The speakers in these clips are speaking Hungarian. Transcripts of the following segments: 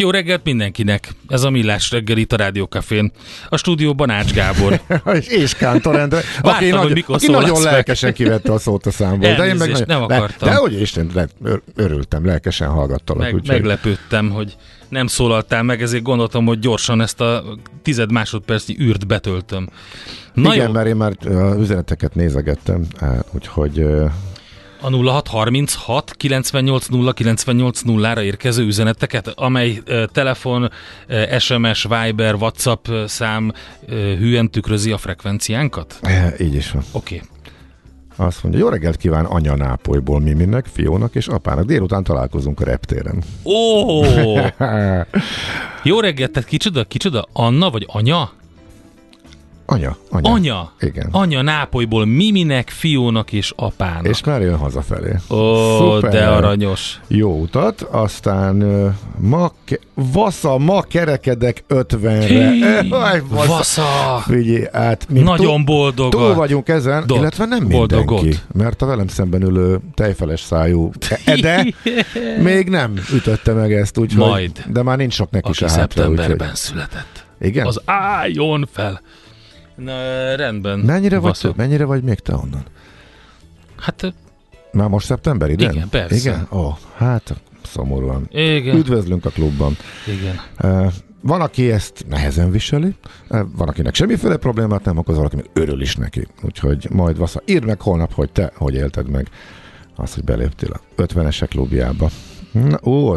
Jó reggelt mindenkinek! Ez a Millás reggel itt a Rádiókafén. A stúdióban Ács Gábor. és Kántor Endre, aki, Vártam, hogy nagy, aki nagyon szólalsz meg. lelkesen kivette a szót a számból. De én meg nagyon- nem akartam. De, de hogy Isten, örültem, lelkesen hallgattalak. Meg, úgyhogy- meglepődtem, hogy nem szólaltál meg, ezért gondoltam, hogy gyorsan ezt a tized másodpercnyi űrt betöltöm. Na Igen, jó, mert én már üzeneteket nézegettem, úgyhogy a 0636 98 0 98 0-ra érkező üzeneteket, amely telefon, SMS, Viber, WhatsApp szám hűen tükrözi a frekvenciánkat? eh, így is van. Oké. Okay. Azt mondja, jó reggelt kíván anya Nápolyból Miminek, Fiónak és apának. Délután találkozunk a reptéren. Ó! Jó reggelt, tehát kicsoda, kicsoda? Anna vagy anya? Anya, anya. Anya. Igen. Anya Nápolyból Miminek, Fiónak és apának. És már jön hazafelé. Ó, Szuper. de aranyos. Jó utat, aztán ma, ke- Vasza, ma kerekedek 50-re. Aj, Vasza! Figyelj, át, mi Nagyon boldog. túl vagyunk ezen, Dot. illetve nem Boldogot. mindenki, mert a velem szemben ülő tejfeles szájú Ede még nem ütötte meg ezt, úgyhogy, Majd. de már nincs sok neki Aki se hátra, szeptemberben úgyhogy, született. igen? Az álljon fel! Na, rendben. mennyire vagy, mennyire vagy még te onnan? Hát Már most szeptember idén? Igen, persze. Igen? Ó, hát szomorúan. igen, Üdvözlünk a klubban. igen. Uh, van, aki ezt nehezen viseli, van, akinek semmiféle problémát nem okoz, valaki örül is neki. Úgyhogy majd Vasza, írd meg holnap, hogy te hogy élted meg azt, hogy beléptél a 50-esek klubjába. Na, ó,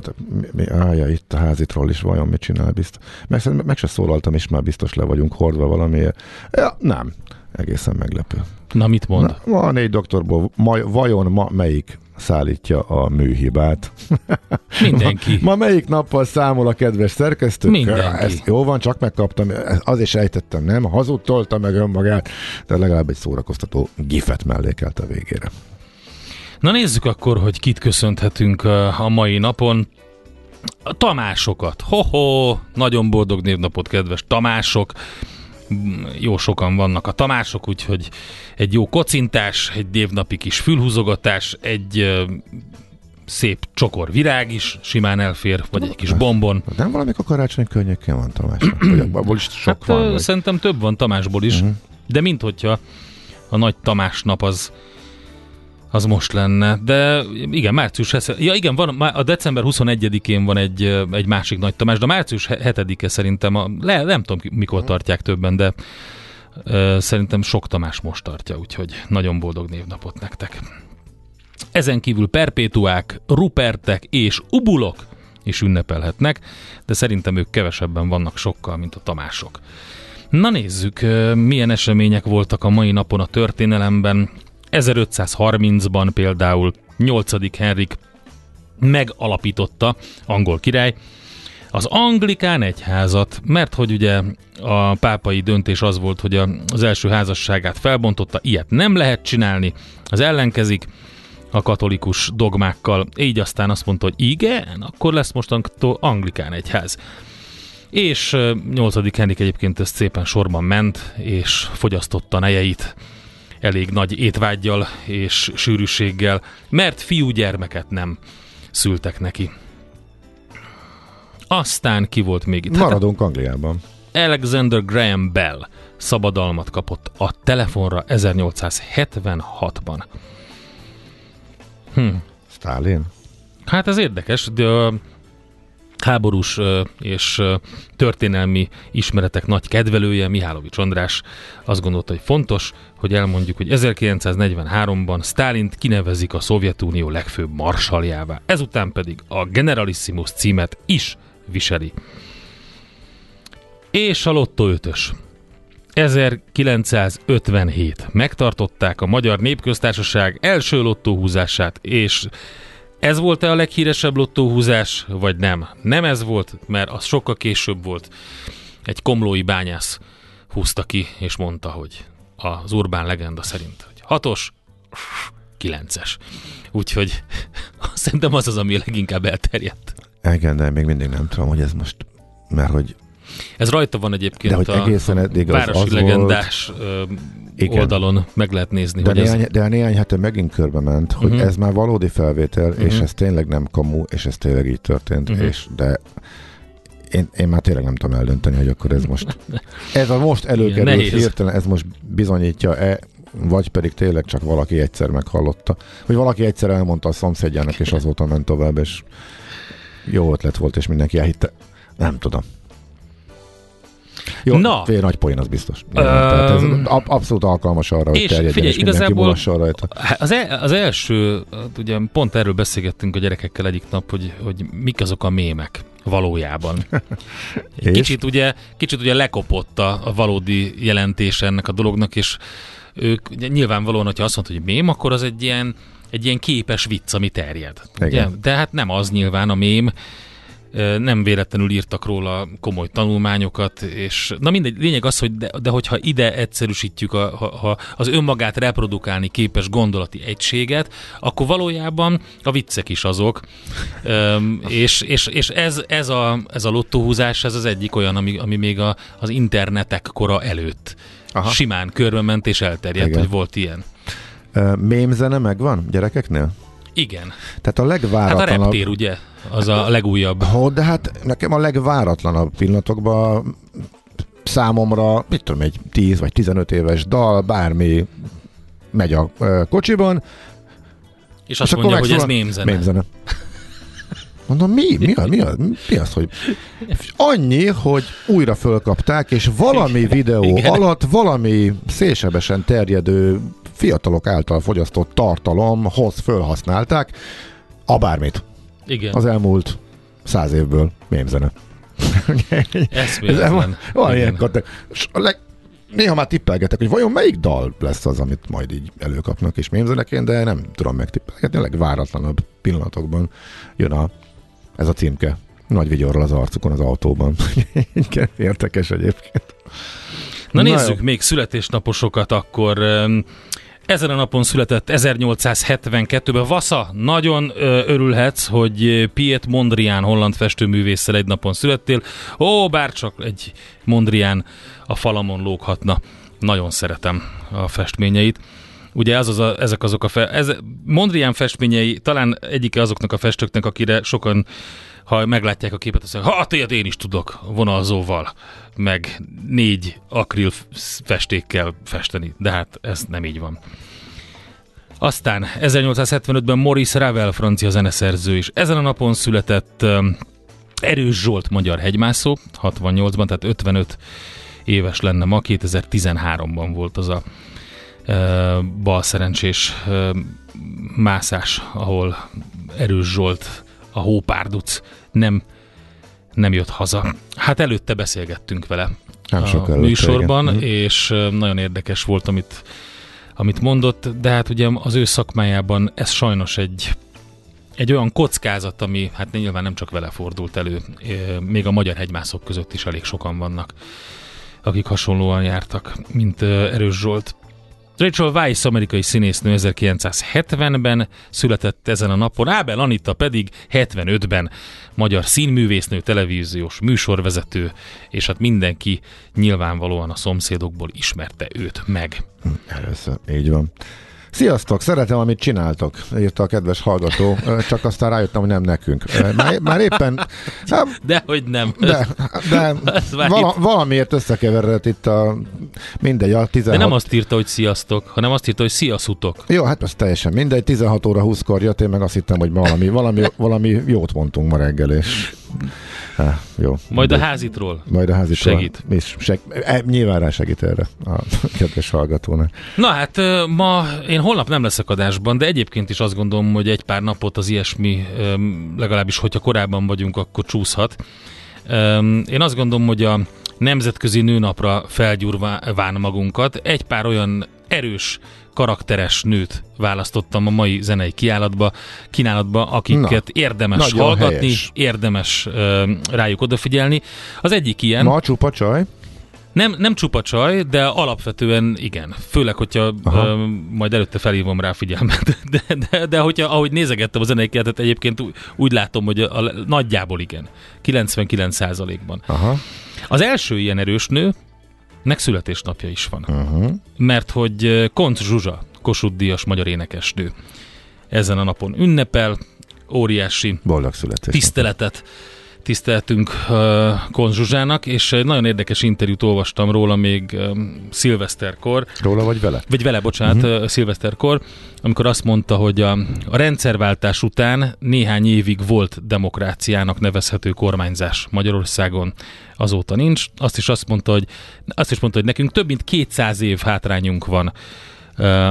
mi, állja, itt a házitról is vajon mit csinál biztos. Meg, meg se szólaltam, és már biztos le vagyunk hordva valamiért. Ja, nem. Egészen meglepő. Na, mit mond? Na, ma a négy doktorból ma, vajon ma melyik szállítja a műhibát? Mindenki. Ma melyik nappal számol a kedves szerkesztő? Mindenki. Ez jó van, csak megkaptam, az is ejtettem, nem? Hazudtolta meg önmagát, de legalább egy szórakoztató gifet mellékelt a végére. Na nézzük akkor, hogy kit köszönhetünk uh, a mai napon. A Tamásokat. Ho-ho! Nagyon boldog névnapot, kedves Tamások. Jó sokan vannak a Tamások, úgyhogy egy jó kocintás, egy névnapi kis fülhúzogatás, egy szép csokor virág is simán elfér, vagy egy kis bombon. Nem valamikor karácsony környékén van? Vagy abból is sok Hát van? Vagy? szerintem több van Tamásból is, uh-huh. de mint hogyha a nagy Tamás nap az az most lenne. De igen, március 7 Ja igen, van, a december 21-én van egy, egy másik nagy Tamás, de a március 7-e szerintem, a, le, nem tudom mikor tartják többen, de ö, szerintem sok Tamás most tartja, úgyhogy nagyon boldog névnapot nektek. Ezen kívül perpétuák, rupertek és ubulok is ünnepelhetnek, de szerintem ők kevesebben vannak sokkal, mint a Tamások. Na nézzük, milyen események voltak a mai napon a történelemben. 1530-ban például 8. Henrik megalapította, angol király, az anglikán egyházat, mert hogy ugye a pápai döntés az volt, hogy az első házasságát felbontotta, ilyet nem lehet csinálni, az ellenkezik a katolikus dogmákkal, így aztán azt mondta, hogy igen, akkor lesz mostantól anglikán egyház. És 8. Henrik egyébként ezt szépen sorban ment, és fogyasztotta nejeit elég nagy étvágyjal és sűrűséggel, mert fiúgyermeket nem szültek neki. Aztán ki volt még itt? Maradunk Angliában. Alexander Graham Bell szabadalmat kapott a telefonra 1876-ban. Hm. Stalin? Hát ez érdekes, de háborús és történelmi ismeretek nagy kedvelője, Mihálovics András azt gondolta, hogy fontos, hogy elmondjuk, hogy 1943-ban Stálint kinevezik a Szovjetunió legfőbb marsaljává. Ezután pedig a Generalissimus címet is viseli. És a Lotto 5-ös. 1957. Megtartották a Magyar Népköztársaság első lottóhúzását, és ez volt-e a leghíresebb lottóhúzás, vagy nem? Nem ez volt, mert az sokkal később volt. Egy komlói bányász húzta ki, és mondta, hogy az urbán legenda szerint, hogy hatos, kilences. Úgyhogy szerintem az az, ami leginkább elterjedt. Igen, de még mindig nem tudom, hogy ez most, mert hogy ez rajta van egyébként de hogy a egészen eddig az, Városi az Legendás volt, Igen. oldalon meg lehet nézni. De, hogy néhány, ez... de a néhány hete megint körbe ment, hogy uh-huh. ez már valódi felvétel, uh-huh. és ez tényleg nem kamu, és ez tényleg így történt, uh-huh. és de én, én már tényleg nem tudom eldönteni, hogy akkor ez most ez a most előkerült hirtelen, ez most bizonyítja-e, vagy pedig tényleg csak valaki egyszer meghallotta. Hogy valaki egyszer elmondta a szomszédjának, és azóta ment tovább, és jó ötlet volt, és mindenki elhitte. Nem tudom. Jó, Na. fél nagy poén, az biztos. Um, Tehát ez abszolút alkalmas arra, hogy terjedjen, figyelj, és igazából rajta. Az, el, az első, hát ugye pont erről beszélgettünk a gyerekekkel egyik nap, hogy, hogy mik azok a mémek valójában. kicsit ugye, kicsit ugye lekopott a, a valódi jelentése ennek a dolognak, és ők ugye, nyilvánvalóan, hogyha azt mondta, hogy mém, akkor az egy ilyen, egy ilyen képes vicc, ami terjed. Ugye? De hát nem az nyilván a mém, nem véletlenül írtak róla komoly tanulmányokat, és na mindegy, lényeg az, hogy de, de hogyha ide egyszerűsítjük a, ha, ha az önmagát reprodukálni képes gondolati egységet, akkor valójában a viccek is azok, Üm, és, és, és ez, ez, a, ez a lottóhúzás, ez az egyik olyan, ami, ami még a, az internetek kora előtt Aha. simán körbe ment és elterjedt, Igen. hogy volt ilyen. Mémzene megvan gyerekeknél? Igen. Tehát a legváratlanabb... Hát a reptér, ugye? Az a legújabb. Ho, de hát nekem a legváratlanabb pillanatokban számomra, mit tudom, egy 10 vagy 15 éves dal, bármi megy a kocsiban. És azt és mondja, hogy ez mémzene. mémzene. Mondom, mi? Mi, a, mi, a, mi az, hogy annyi, hogy újra fölkapták, és valami videó Igen. alatt valami szélsebesen terjedő fiatalok által fogyasztott tartalomhoz felhasználták a bármit. Igen. Az elmúlt száz évből mémzene. Eszméletlen. Van ilyen leg, néha már tippelgetek, hogy vajon melyik dal lesz az, amit majd így előkapnak és mémzeneként, de nem tudom megtippelgetni. A legváratlanabb pillanatokban jön a, ez a címke. Nagy vigyorral az arcukon az autóban. Értekes egyébként. Na, Na nézzük jó. még születésnaposokat akkor. Ezen a napon született 1872-ben Vasa. Nagyon örülhetsz, hogy Piet Mondrian holland festőművésszel egy napon születtél. Ó, bár csak egy Mondrian a falamon lóghatna. Nagyon szeretem a festményeit. Ugye ez az a, ezek azok a fe, ez, Mondrian festményei talán egyike azoknak a festőknek, akire sokan ha meglátják a képet, azt mondják, ha, ilyet én is tudok vonalzóval, meg négy akril festékkel festeni, de hát ez nem így van. Aztán 1875-ben Maurice Ravel, francia zeneszerző is. Ezen a napon született Erős Zsolt, magyar hegymászó, 68-ban, tehát 55 éves lenne ma, 2013-ban volt az a uh, balszerencsés uh, mászás, ahol Erős Zsolt a hópárduc nem, nem jött haza. Hát előtte beszélgettünk vele nem a előtte, műsorban, igen. Mhm. és nagyon érdekes volt, amit, amit mondott, de hát ugye az ő szakmájában ez sajnos egy egy olyan kockázat, ami hát nyilván nem csak vele fordult elő, még a magyar hegymászok között is elég sokan vannak, akik hasonlóan jártak, mint Erős Zsolt. Rachel Weisz, amerikai színésznő 1970-ben született ezen a napon, Ábel Anita pedig 75-ben magyar színművésznő, televíziós műsorvezető, és hát mindenki nyilvánvalóan a szomszédokból ismerte őt meg. Először, így van. Sziasztok, szeretem, amit csináltok, írta a kedves hallgató, csak aztán rájöttem, hogy nem nekünk. Már, már éppen... De hogy nem. De, de vala, valamiért összekeveredett itt a mindegy, a 16... De nem azt írta, hogy sziasztok, hanem azt írta, hogy sziaszutok. Jó, hát ez teljesen mindegy, 16 óra 20-kor jött, én meg azt hittem, hogy valami, valami, valami jót mondtunk ma reggel, és Há, jó. Majd a házitról. Majd a házitról. Segít. És seg, e, nyilván rá segít erre a kedves hallgatónak. Na hát ma, én holnap nem leszek adásban, de egyébként is azt gondolom, hogy egy pár napot az ilyesmi, legalábbis hogyha korábban vagyunk, akkor csúszhat. Én azt gondolom, hogy a nemzetközi nőnapra felgyúrván magunkat egy pár olyan erős karakteres nőt választottam a mai zenei kiállatba, kínálatba, akiket Na, érdemes hallgatni, helyes. érdemes uh, rájuk odafigyelni. Az egyik ilyen... Ma csupa csaj? Nem, nem csupa csaj, de alapvetően igen. Főleg, hogyha uh, majd előtte felhívom rá figyelmet. De, de, de hogyha, ahogy nézegettem a zenei kiáltat, egyébként úgy, úgy látom, hogy a, a, nagyjából igen. 99%-ban. Aha. Az első ilyen erős nő, nek születésnapja is van. Uh-huh. Mert hogy Kont Zsuzsa, Kossuth Díjas magyar énekesnő ezen a napon ünnepel, óriási Boldog tiszteletet tiszteltünk uh, Kon Zsuzsának, és egy nagyon érdekes interjút olvastam róla még um, szilveszterkor. Róla vagy vele? Vagy vele, bocsánat, uh-huh. szilveszterkor, amikor azt mondta, hogy a, a rendszerváltás után néhány évig volt demokráciának nevezhető kormányzás Magyarországon, azóta nincs. Azt is azt mondta, hogy, azt is mondta, hogy nekünk több mint 200 év hátrányunk van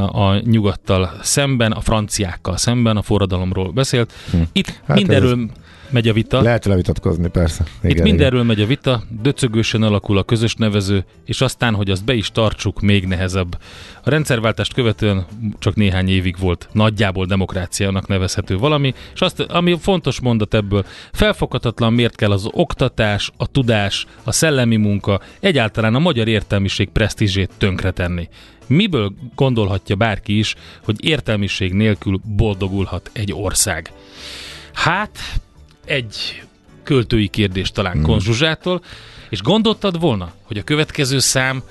a nyugattal szemben, a franciákkal szemben, a forradalomról beszélt. Hm. Itt hát mindenről ez megy a vita. Lehet vele vitatkozni, persze. Igen, Itt mindenről igen. megy a vita, döcögősen alakul a közös nevező, és aztán, hogy azt be is tartsuk, még nehezebb. A rendszerváltást követően csak néhány évig volt nagyjából demokráciának nevezhető valami, és azt, ami fontos mondat ebből, felfoghatatlan miért kell az oktatás, a tudás, a szellemi munka, egyáltalán a magyar értelmiség presztízsét tönkretenni. Miből gondolhatja bárki is, hogy értelmiség nélkül boldogulhat egy ország? Hát, egy költői kérdés talán hmm. Konzsuzsától, és gondoltad volna, hogy a következő szám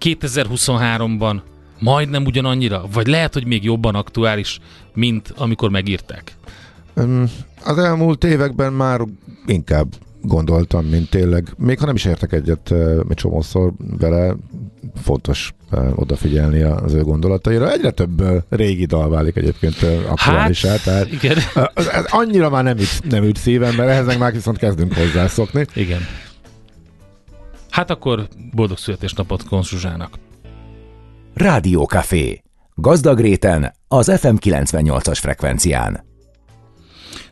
2023-ban majdnem ugyanannyira, vagy lehet, hogy még jobban aktuális, mint amikor megírták? Az elmúlt években már inkább gondoltam, mint tényleg, még ha nem is értek egyet egy csomószor vele, fontos odafigyelni az ő gondolataira. Egyre több régi dal válik egyébként aktuálisá, hát, tehát igen. Ez, ez annyira már nem üt, nem üt szívem, mert ehhez meg már viszont kezdünk hozzászokni. Igen. Hát akkor boldog születésnapot Konz Zsuzsának. Café. Gazdag réten, az FM 98-as frekvencián.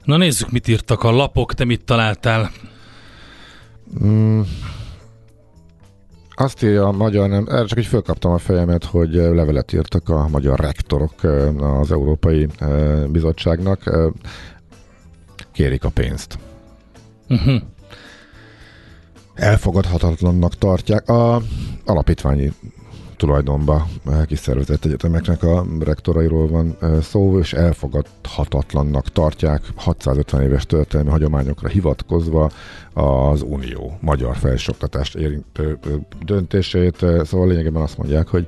Na nézzük, mit írtak a lapok, te mit találtál? Mm, azt írja a magyar, nem, erre csak így fölkaptam a fejemet, hogy levelet írtak a magyar rektorok az Európai Bizottságnak. Kérik a pénzt. Uh-huh. Elfogadhatatlannak tartják. A alapítványi tulajdonba kiszervezett egyetemeknek a rektorairól van szó, és elfogadhatatlannak tartják 650 éves történelmi hagyományokra hivatkozva az Unió magyar felsőoktatást érintő döntését. Szóval lényegében azt mondják, hogy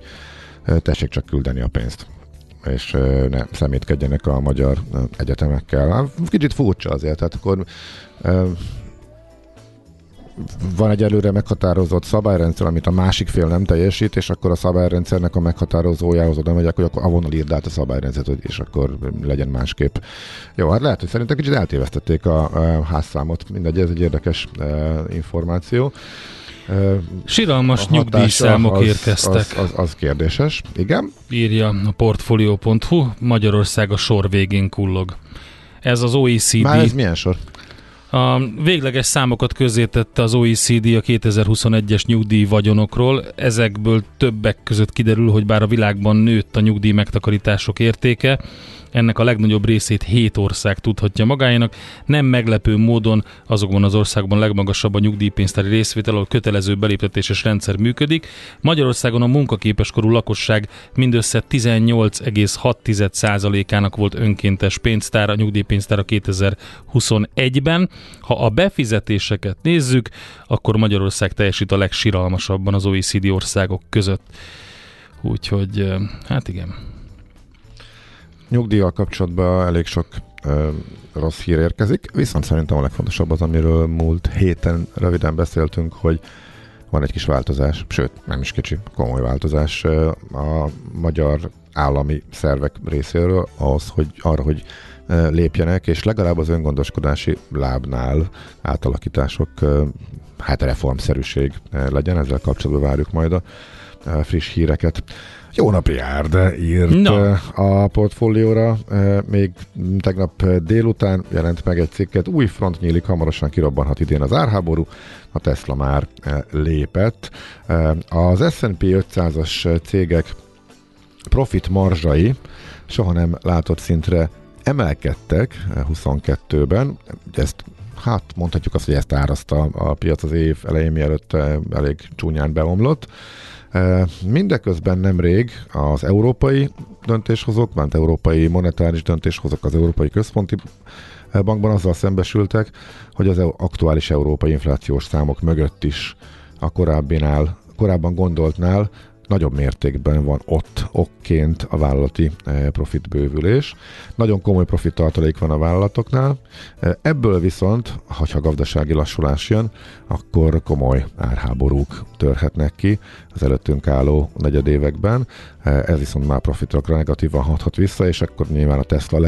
tessék csak küldeni a pénzt és ne szemétkedjenek a magyar egyetemekkel. Kicsit furcsa azért, tehát akkor van egy előre meghatározott szabályrendszer, amit a másik fél nem teljesít, és akkor a szabályrendszernek a meghatározójához oda megyek, hogy akkor avonnal írd át a szabályrendszert, és akkor legyen másképp. Jó, hát lehet, hogy szerintem kicsit eltévesztették a, a házszámot, mindegy, ez egy érdekes e, információ. Siralmas nyugdíjszámok az, érkeztek. Az, az, az kérdéses, igen. Írja a portfolio.hu, Magyarország a sor végén kullog. Ez az OECD... Már ez milyen sor? A végleges számokat közzétette az OECD a 2021-es nyugdíj vagyonokról. Ezekből többek között kiderül, hogy bár a világban nőtt a nyugdíj megtakarítások értéke, ennek a legnagyobb részét 7 ország tudhatja magáénak. Nem meglepő módon azokban az országban legmagasabb a nyugdíjpénztári részvétel, ahol kötelező beléptetéses rendszer működik. Magyarországon a munkaképes korú lakosság mindössze 18,6%-ának volt önkéntes pénztár, a nyugdíjpénztára 2021-ben. Ha a befizetéseket nézzük, akkor Magyarország teljesít a legsiralmasabban az OECD országok között. Úgyhogy, hát igen. Nyugdíjjal kapcsolatban elég sok ö, rossz hír érkezik, viszont szerintem a legfontosabb az, amiről múlt héten röviden beszéltünk, hogy van egy kis változás, sőt, nem is kicsi, komoly változás a magyar állami szervek részéről ahhoz, hogy arra, hogy lépjenek, és legalább az öngondoskodási lábnál átalakítások, hát reformszerűség legyen, ezzel kapcsolatban várjuk majd a friss híreket. Jó nap jár, de írt no. a portfólióra. Még tegnap délután jelent meg egy cikket. Új front nyílik, hamarosan kirobbanhat idén az árháború. A Tesla már lépett. Az S&P 500-as cégek profit marzsai soha nem látott szintre emelkedtek 22-ben. Ezt hát mondhatjuk azt, hogy ezt árazta a piac az év elején, mielőtt elég csúnyán beomlott. Mindeközben nemrég az európai döntéshozók, ment európai monetáris döntéshozók az Európai Központi Bankban azzal szembesültek, hogy az aktuális európai inflációs számok mögött is a korábbinál, korábban gondoltnál nagyobb mértékben van ott okként a vállalati eh, profitbővülés. Nagyon komoly profit tartalék van a vállalatoknál. Eh, ebből viszont, ha gazdasági lassulás jön, akkor komoly árháborúk törhetnek ki az előttünk álló negyedévekben. Eh, ez viszont már profitokra negatívan hathat vissza, és akkor nyilván a Tesla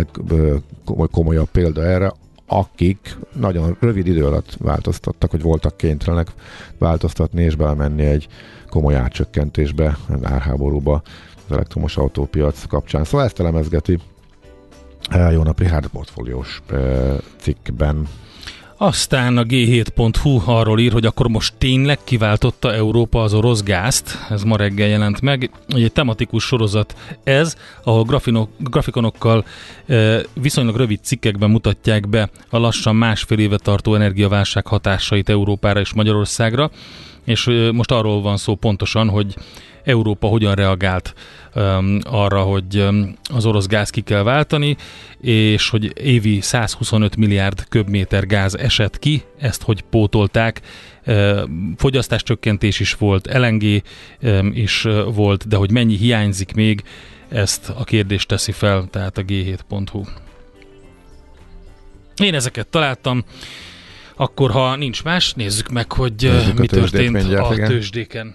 legkomolyabb példa erre, akik nagyon rövid idő alatt változtattak, hogy voltak kénytelenek változtatni és belemenni egy komoly árcsökkentésbe, árháborúba az elektromos autópiac kapcsán. Szóval ezt elemezgeti jó nap Richard portfóliós cikkben. Aztán a G7.hu arról ír, hogy akkor most tényleg kiváltotta Európa az orosz gázt. Ez ma reggel jelent meg. Egy tematikus sorozat ez, ahol grafinok, grafikonokkal e, viszonylag rövid cikkekben mutatják be a lassan másfél éve tartó energiaválság hatásait Európára és Magyarországra és most arról van szó pontosan, hogy Európa hogyan reagált um, arra, hogy um, az orosz gáz ki kell váltani, és hogy évi 125 milliárd köbméter gáz esett ki, ezt hogy pótolták. Uh, fogyasztáscsökkentés is volt, LNG um, is uh, volt, de hogy mennyi hiányzik még, ezt a kérdést teszi fel, tehát a g7.hu. Én ezeket találtam. Akkor, ha nincs más, nézzük meg, hogy nézzük mi történt a igen. tőzsdéken.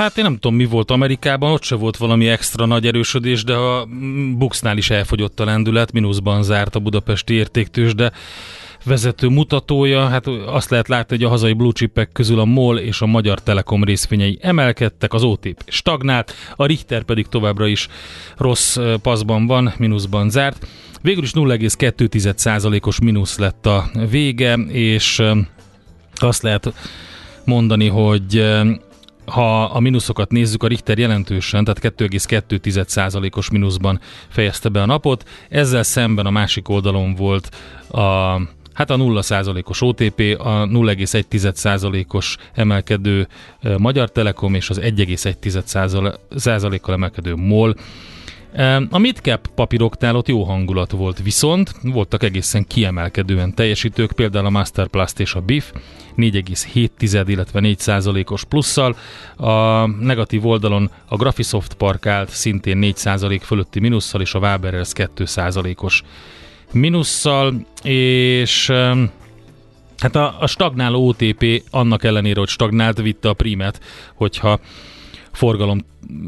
Hát én nem tudom, mi volt Amerikában, ott se volt valami extra nagy erősödés, de a Buxnál is elfogyott a lendület, mínuszban zárt a budapesti értéktős, de vezető mutatója, hát azt lehet látni, hogy a hazai blue chipek közül a MOL és a Magyar Telekom részvényei emelkedtek, az OTP stagnált, a Richter pedig továbbra is rossz paszban van, mínuszban zárt. Végül is 0,2%-os mínusz lett a vége, és azt lehet mondani, hogy ha a mínuszokat nézzük, a Richter jelentősen, tehát 2,2%-os mínuszban fejezte be a napot. Ezzel szemben a másik oldalon volt a Hát a 0%-os OTP, a 0,1%-os emelkedő Magyar Telekom és az 1,1%-kal emelkedő MOL. A midcap papíroknál ott jó hangulat volt, viszont voltak egészen kiemelkedően teljesítők, például a Masterplast és a BIF 4,7, illetve 4 os plusszal. A negatív oldalon a Graphisoft parkált szintén 4% fölötti minusszal, és a Waberers 2% os minusszal, és hát a, a stagnáló OTP annak ellenére, hogy stagnált, vitte a primet, hogyha forgalom,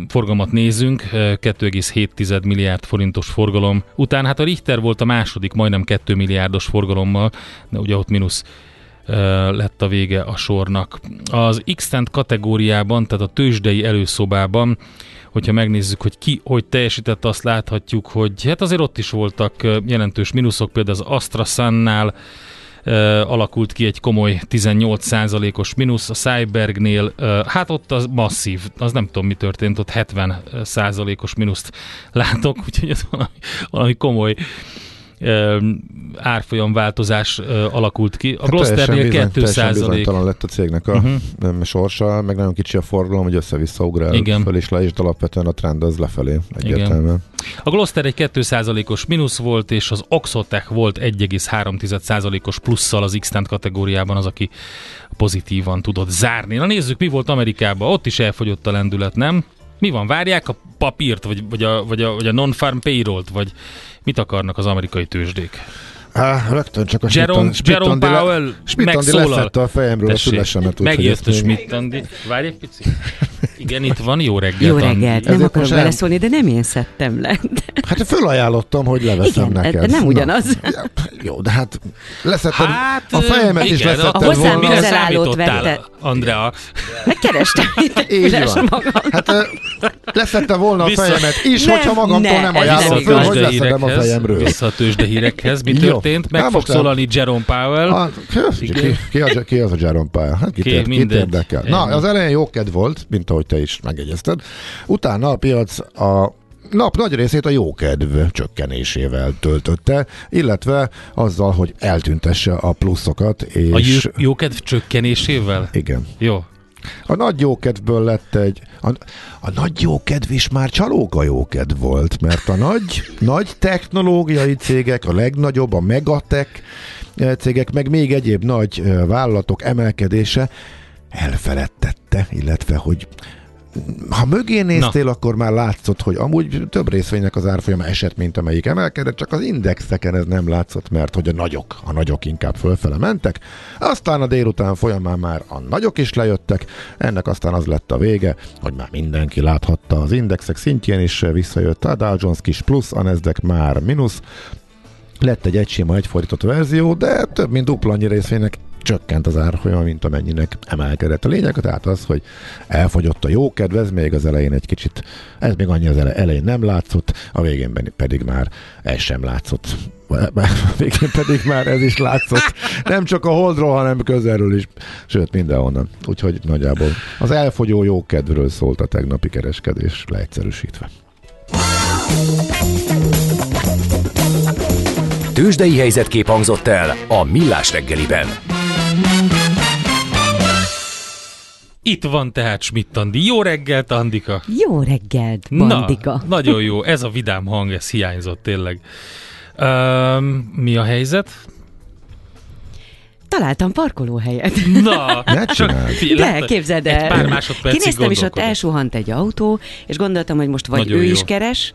forgalmat nézünk, 2,7 milliárd forintos forgalom után. Hát a Richter volt a második, majdnem 2 milliárdos forgalommal, de ugye ott mínusz lett a vége a sornak. Az x kategóriában, tehát a tőzsdei előszobában, hogyha megnézzük, hogy ki hogy teljesített, azt láthatjuk, hogy hát azért ott is voltak jelentős mínuszok, például az AstraZannál alakult ki egy komoly 18%-os mínusz, a Cybergnél, hát ott az masszív, az nem tudom mi történt, ott 70%-os mínuszt látok, úgyhogy ez valami, valami komoly árfolyam változás alakult ki. A hát Glosternél 2 százalék. lett a cégnek a uh-huh. sorsa, meg nagyon kicsi a forgalom, hogy össze-vissza ugrál Igen. föl és le, és alapvetően a trend az lefelé egyértelműen. A Gloster egy 2 százalékos mínusz volt, és az Oxotech volt 1,3 százalékos plusszal az x kategóriában az, aki pozitívan tudott zárni. Na nézzük, mi volt Amerikában. Ott is elfogyott a lendület, nem? Mi van? Várják a papírt, vagy, vagy a, vagy a, vagy a non-farm payroll-t, vagy Mit akarnak az amerikai tőzsdék? Á, rögtön csak a Jerome, Jerome Powell megszólal. a fejemről Tessék, a fülesemet. Megjött a Schmidt-Andi. Várj egy picit. Igen, itt van, jó reggelt. Jó reggelt, nem akarok beleszólni, de nem én szedtem le. Hát fölajánlottam, hogy leveszem igen, neked. nem ugyanaz. Na, jó, de hát leszettem, hát, a fejemet igen, is leszettem a volna. Mire számítottál, Andrea? Megkerestem itt magam. Hát leszettem volna a fejemet is, nem, hogyha magamtól nem ajánlom föl, hogy leszedem a fejemről. Vissza a tőzsdehírekhez. Mi történt? Meg fog szólalni Jerome Powell. Ki az a Jerome Powell? Hát kit érdekel? Na, az elején jó kedv volt, mint ahogy te is megegyezted. Utána a piac a nap nagy részét a jókedv csökkenésével töltötte, illetve azzal, hogy eltüntesse a pluszokat. És... A jókedv csökkenésével? Igen. Jó. A nagy jókedvből lett egy... A, a nagy jókedv is már csalóka jókedv volt, mert a nagy, nagy technológiai cégek, a legnagyobb, a megatek cégek, meg még egyéb nagy vállalatok emelkedése elfeledtette, illetve hogy ha mögé néztél, Na. akkor már látszott, hogy amúgy több részvénynek az árfolyama esett, mint amelyik emelkedett, csak az indexeken ez nem látszott, mert hogy a nagyok, a nagyok inkább fölfele mentek. Aztán a délután folyamán már a nagyok is lejöttek, ennek aztán az lett a vége, hogy már mindenki láthatta az indexek szintjén is visszajött a Dow Jones kis plusz, a Nasdaq már mínusz, lett egy egysima, egyfordított verzió, de több mint dupla annyi részvénynek csökkent az árfolyama, mint amennyinek emelkedett. A lényeg tehát az, hogy elfogyott a jó kedvez, még az elején egy kicsit, ez még annyi az elején nem látszott, a végén pedig már ez sem látszott. Végén pedig már ez is látszott. Nem csak a holdról, hanem közelről is, sőt mindenhonnan. Úgyhogy nagyjából az elfogyó jó kedvről szólt a tegnapi kereskedés leegyszerűsítve. Tőzsdei helyzetkép hangzott el a Millás reggeliben. Itt van tehát Schmidt Andi. Jó reggelt, Andika! Jó reggelt, Bandika! Na, nagyon jó. Ez a vidám hang, ez hiányzott tényleg. Um, mi a helyzet? Találtam parkolóhelyet. Na, csak De, képzeld el. Egy pár másodpercig Kinéztem, és ott elsuhant egy autó, és gondoltam, hogy most vagy Nagyon ő jó. is keres,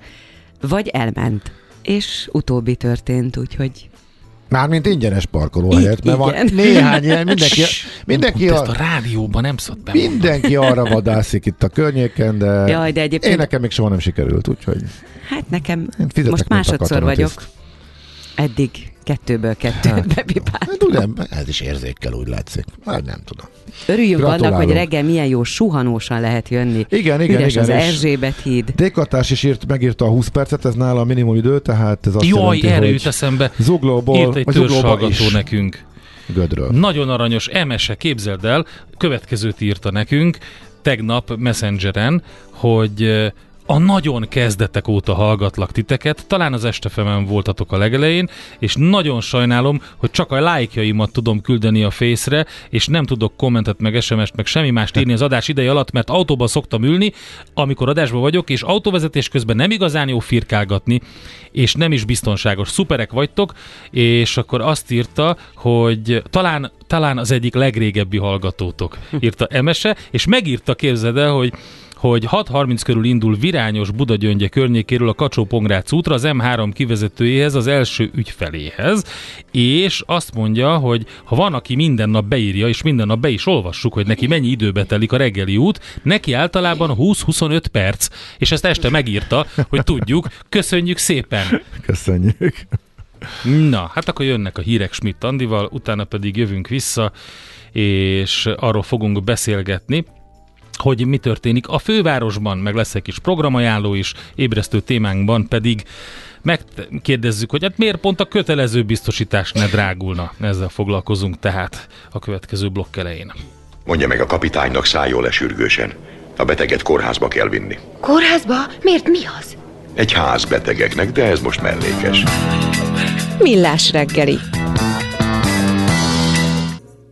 vagy elment. És utóbbi történt, úgyhogy Mármint ingyenes parkolóhelyet, mert van néhány ilyen, mindenki, mindenki a, ezt a rádióban nem szokott be. Mindenki arra vadászik itt a környéken, de, Jaj, de egyébként... én nekem még soha nem sikerült, úgyhogy... Hát nekem most másodszor vagyok. Eddig kettőből kettő hát, bepipáltam. Hát ugye, ez is érzékkel úgy látszik. Hát nem tudom. Örüljünk Gratulálom. annak, hogy reggel milyen jó suhanósan lehet jönni. Igen, igen, Üres igen. az Erzsébet híd. Dékatás is írt, megírta a 20 percet, ez nála a minimum idő, tehát ez azt Jaj, jelenti, erre jut eszembe. Zuglóból, írt egy törzshallgató nekünk. Gödről. Nagyon aranyos, emese, képzeld el, következőt írta nekünk tegnap Messengeren, hogy a nagyon kezdetek óta hallgatlak titeket, talán az estefemen voltatok a legelején, és nagyon sajnálom, hogy csak a lájkjaimat tudom küldeni a fészre, és nem tudok kommentet, meg SMS-t, meg semmi mást írni az adás ideje alatt, mert autóban szoktam ülni, amikor adásban vagyok, és autóvezetés közben nem igazán jó firkálgatni, és nem is biztonságos. Szuperek vagytok, és akkor azt írta, hogy talán, talán az egyik legrégebbi hallgatótok, írta Emese, és megírta, képzeld el, hogy hogy 6.30 körül indul Virányos Budagyöngye környékéről a kacsó útra az M3 kivezetőjéhez, az első ügyfeléhez, és azt mondja, hogy ha van, aki minden nap beírja, és minden nap be is olvassuk, hogy neki mennyi időbe telik a reggeli út, neki általában 20-25 perc, és ezt este megírta, hogy tudjuk. Köszönjük szépen! Köszönjük! Na, hát akkor jönnek a hírek Schmidt Andival, utána pedig jövünk vissza, és arról fogunk beszélgetni, hogy mi történik a fővárosban, meg lesz egy kis programajánló is, ébresztő témánkban pedig megkérdezzük, hogy hát miért pont a kötelező biztosítás ne drágulna. Ezzel foglalkozunk tehát a következő blokk elején. Mondja meg a kapitánynak szálljon le sürgősen. A beteget kórházba kell vinni. Kórházba? Miért mi az? Egy ház betegeknek, de ez most mellékes. Millás reggeli.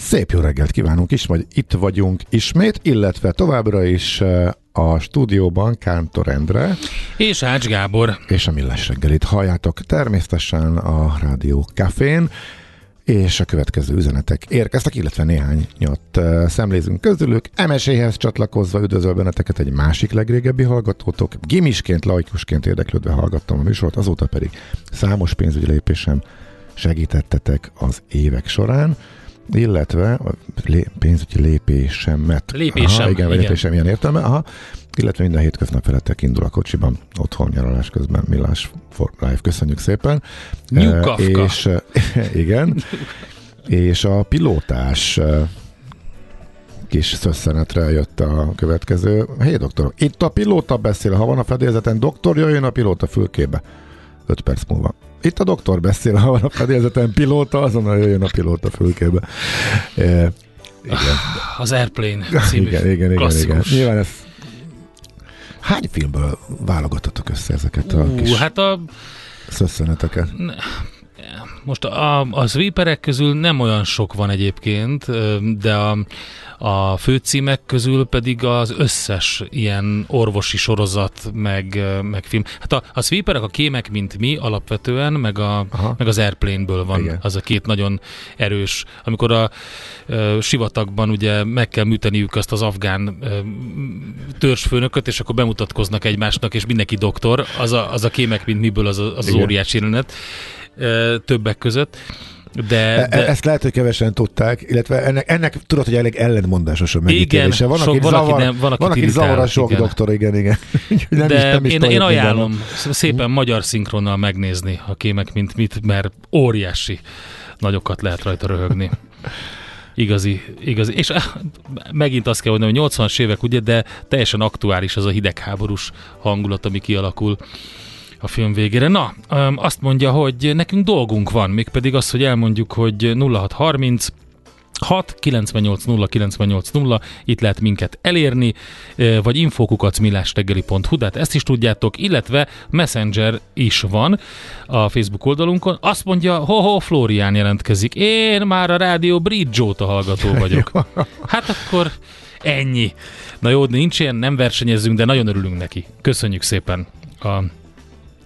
Szép jó reggelt kívánunk is, vagy itt vagyunk ismét, illetve továbbra is eh, a stúdióban Kántor Endre. És Ács Gábor. És a Millás reggelit halljátok természetesen a Rádió Cafén és a következő üzenetek érkeztek, illetve néhányat uh, szemlézünk közülük. MSZ-hez csatlakozva üdvözöl benneteket egy másik legrégebbi hallgatótok. Gimisként, laikusként érdeklődve hallgattam a műsort, azóta pedig számos pénzügyi lépésem segítettetek az évek során illetve a lé, pénzügyi lépésemet. Lépésem, aha, igen, igen. lépésem ilyen értelme. Aha, illetve minden hétköznap felettek indul a kocsiban, otthon nyaralás közben, Millás for Life, köszönjük szépen. New uh, És uh, igen, és a pilótás uh, kis szösszenetre jött a következő. Hé, doktor, itt a pilóta beszél, ha van a fedélzeten, doktor, jöjjön a pilóta fülkébe. 5 perc múlva. Itt a doktor beszél, ha van a fedélzeten pilóta, azonnal jöjjön a pilóta fülkébe. E, igen. Az Airplane című igen, igen, igen, igen. Nyilván ez Hány filmből válogatotok össze ezeket a uh, kis hát a... szösszeneteket? Most a, a sweeperek közül nem olyan sok van egyébként, de a, a főcímek közül pedig az összes ilyen orvosi sorozat, meg, meg film. Hát a, a sweeperek, a kémek, mint mi alapvetően, meg, a, meg az Airplane-ből van Igen. az a két nagyon erős. Amikor a a sivatagban ugye meg kell műteniük azt az afgán a, törzsfőnököt, és akkor bemutatkoznak egymásnak, és mindenki doktor, az a, az a kémek, mint miből az, az, az óriási jelenet többek között. De, e, de... Ezt lehet, hogy kevesen tudták, illetve ennek, ennek tudod, hogy elég ellentmondásos a megítélése. Van, sok, van, zavar, nem, van, van aki zavar a sok igen. doktor, igen, igen. nem de is, nem is én, én ajánlom minden. szépen magyar szinkronnal megnézni a kémek, mint mit, mert óriási nagyokat lehet rajta röhögni. Igazi, igazi. És eh, megint azt kell mondani, hogy 80-as évek, ugye, de teljesen aktuális az a hidegháborús hangulat, ami kialakul a film végére. Na, azt mondja, hogy nekünk dolgunk van, mégpedig az, hogy elmondjuk, hogy 0630 6 98 0 98 0, itt lehet minket elérni, vagy infokukacmillástegeli.hu, de hát ezt is tudjátok, illetve Messenger is van a Facebook oldalunkon. Azt mondja, ho-ho, Florián jelentkezik. Én már a rádió Bridge óta hallgató vagyok. Hát akkor ennyi. Na jó, nincs ilyen, nem versenyezzünk, de nagyon örülünk neki. Köszönjük szépen a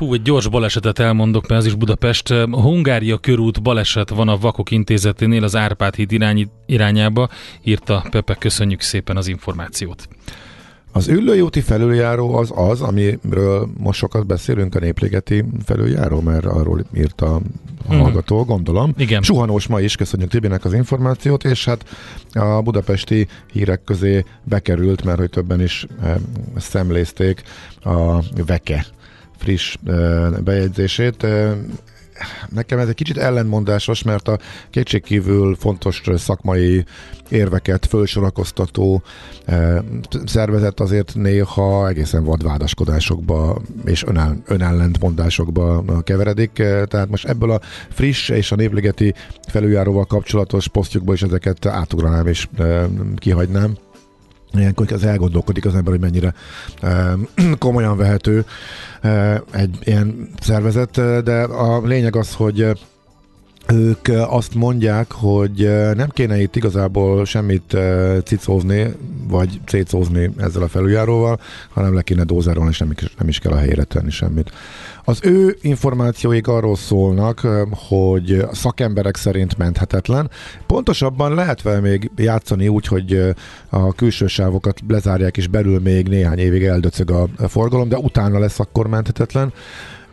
Hú, egy gyors balesetet elmondok, mert ez is Budapest. Hungária körút baleset van a Vakok intézeténél az Árpád híd irányi, irányába, írta Pepe, köszönjük szépen az információt. Az Üllői úti felüljáró az az, amiről most sokat beszélünk, a Népligeti felüljáró, mert arról írt a hallgató, gondolom. Igen. Suhanós ma is, köszönjük Tibinek az információt, és hát a budapesti hírek közé bekerült, mert hogy többen is e, szemlézték a Veke friss bejegyzését. Nekem ez egy kicsit ellentmondásos, mert a kétségkívül fontos szakmai érveket fölsorakoztató szervezet azért néha egészen vadvádaskodásokba és önell- önellentmondásokba keveredik. Eh, tehát most ebből a friss és a névligeti felüljáróval kapcsolatos posztjukból is ezeket átugranám és kihagynám. Ilyenkor az elgondolkodik az ember, hogy mennyire e, komolyan vehető e, egy ilyen szervezet, de a lényeg az, hogy ők azt mondják, hogy nem kéne itt igazából semmit cicózni, vagy cécózni ezzel a felüljáróval, hanem le kéne dózerolni, és nem, nem is kell a helyére tenni semmit. Az ő információik arról szólnak, hogy szakemberek szerint menthetetlen. Pontosabban lehet vele még játszani úgy, hogy a külső sávokat lezárják, és belül még néhány évig eldöcög a forgalom, de utána lesz akkor menthetetlen.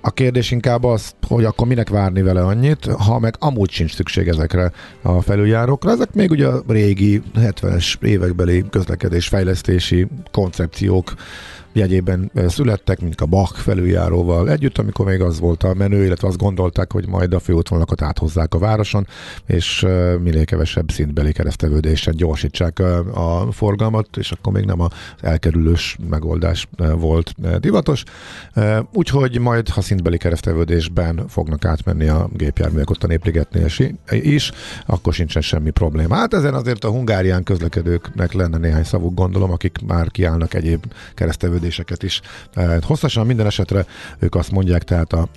A kérdés inkább az, hogy akkor minek várni vele annyit, ha meg amúgy sincs szükség ezekre a felüljárókra. Ezek még ugye a régi 70-es évekbeli közlekedésfejlesztési koncepciók jegyében születtek, mint a Bach felüljáróval együtt, amikor még az volt a menő, illetve azt gondolták, hogy majd a főútvonalakat áthozzák a városon, és minél kevesebb szintbeli keresztevődésen gyorsítsák a forgalmat, és akkor még nem az elkerülős megoldás volt divatos. Úgyhogy majd, ha szintbeli keresztevődésben fognak átmenni a gépjárművek ott a Népligetnél is, akkor sincsen semmi probléma. Hát ezen azért a hungárián közlekedőknek lenne néhány szavuk, gondolom, akik már kiállnak egyéb keresztevődés kérdéseket is. Hosszasan minden esetre ők azt mondják, tehát a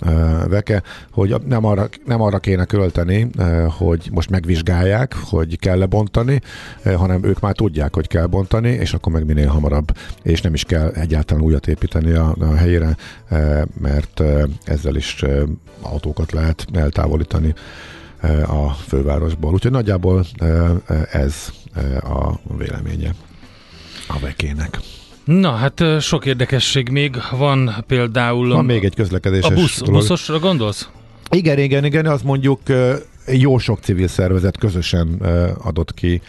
veke, hogy nem arra, nem arra kéne költeni, hogy most megvizsgálják, hogy kell-e bontani, hanem ők már tudják, hogy kell bontani, és akkor meg minél hamarabb, és nem is kell egyáltalán újat építeni a, a helyére, mert ezzel is autókat lehet eltávolítani a fővárosból. Úgyhogy nagyjából ez a véleménye a vekének. Na, hát sok érdekesség még van például... Van még egy közlekedéses A busz, dolog. buszosra gondolsz? Igen, igen, igen, az mondjuk jó sok civil szervezet közösen adott ki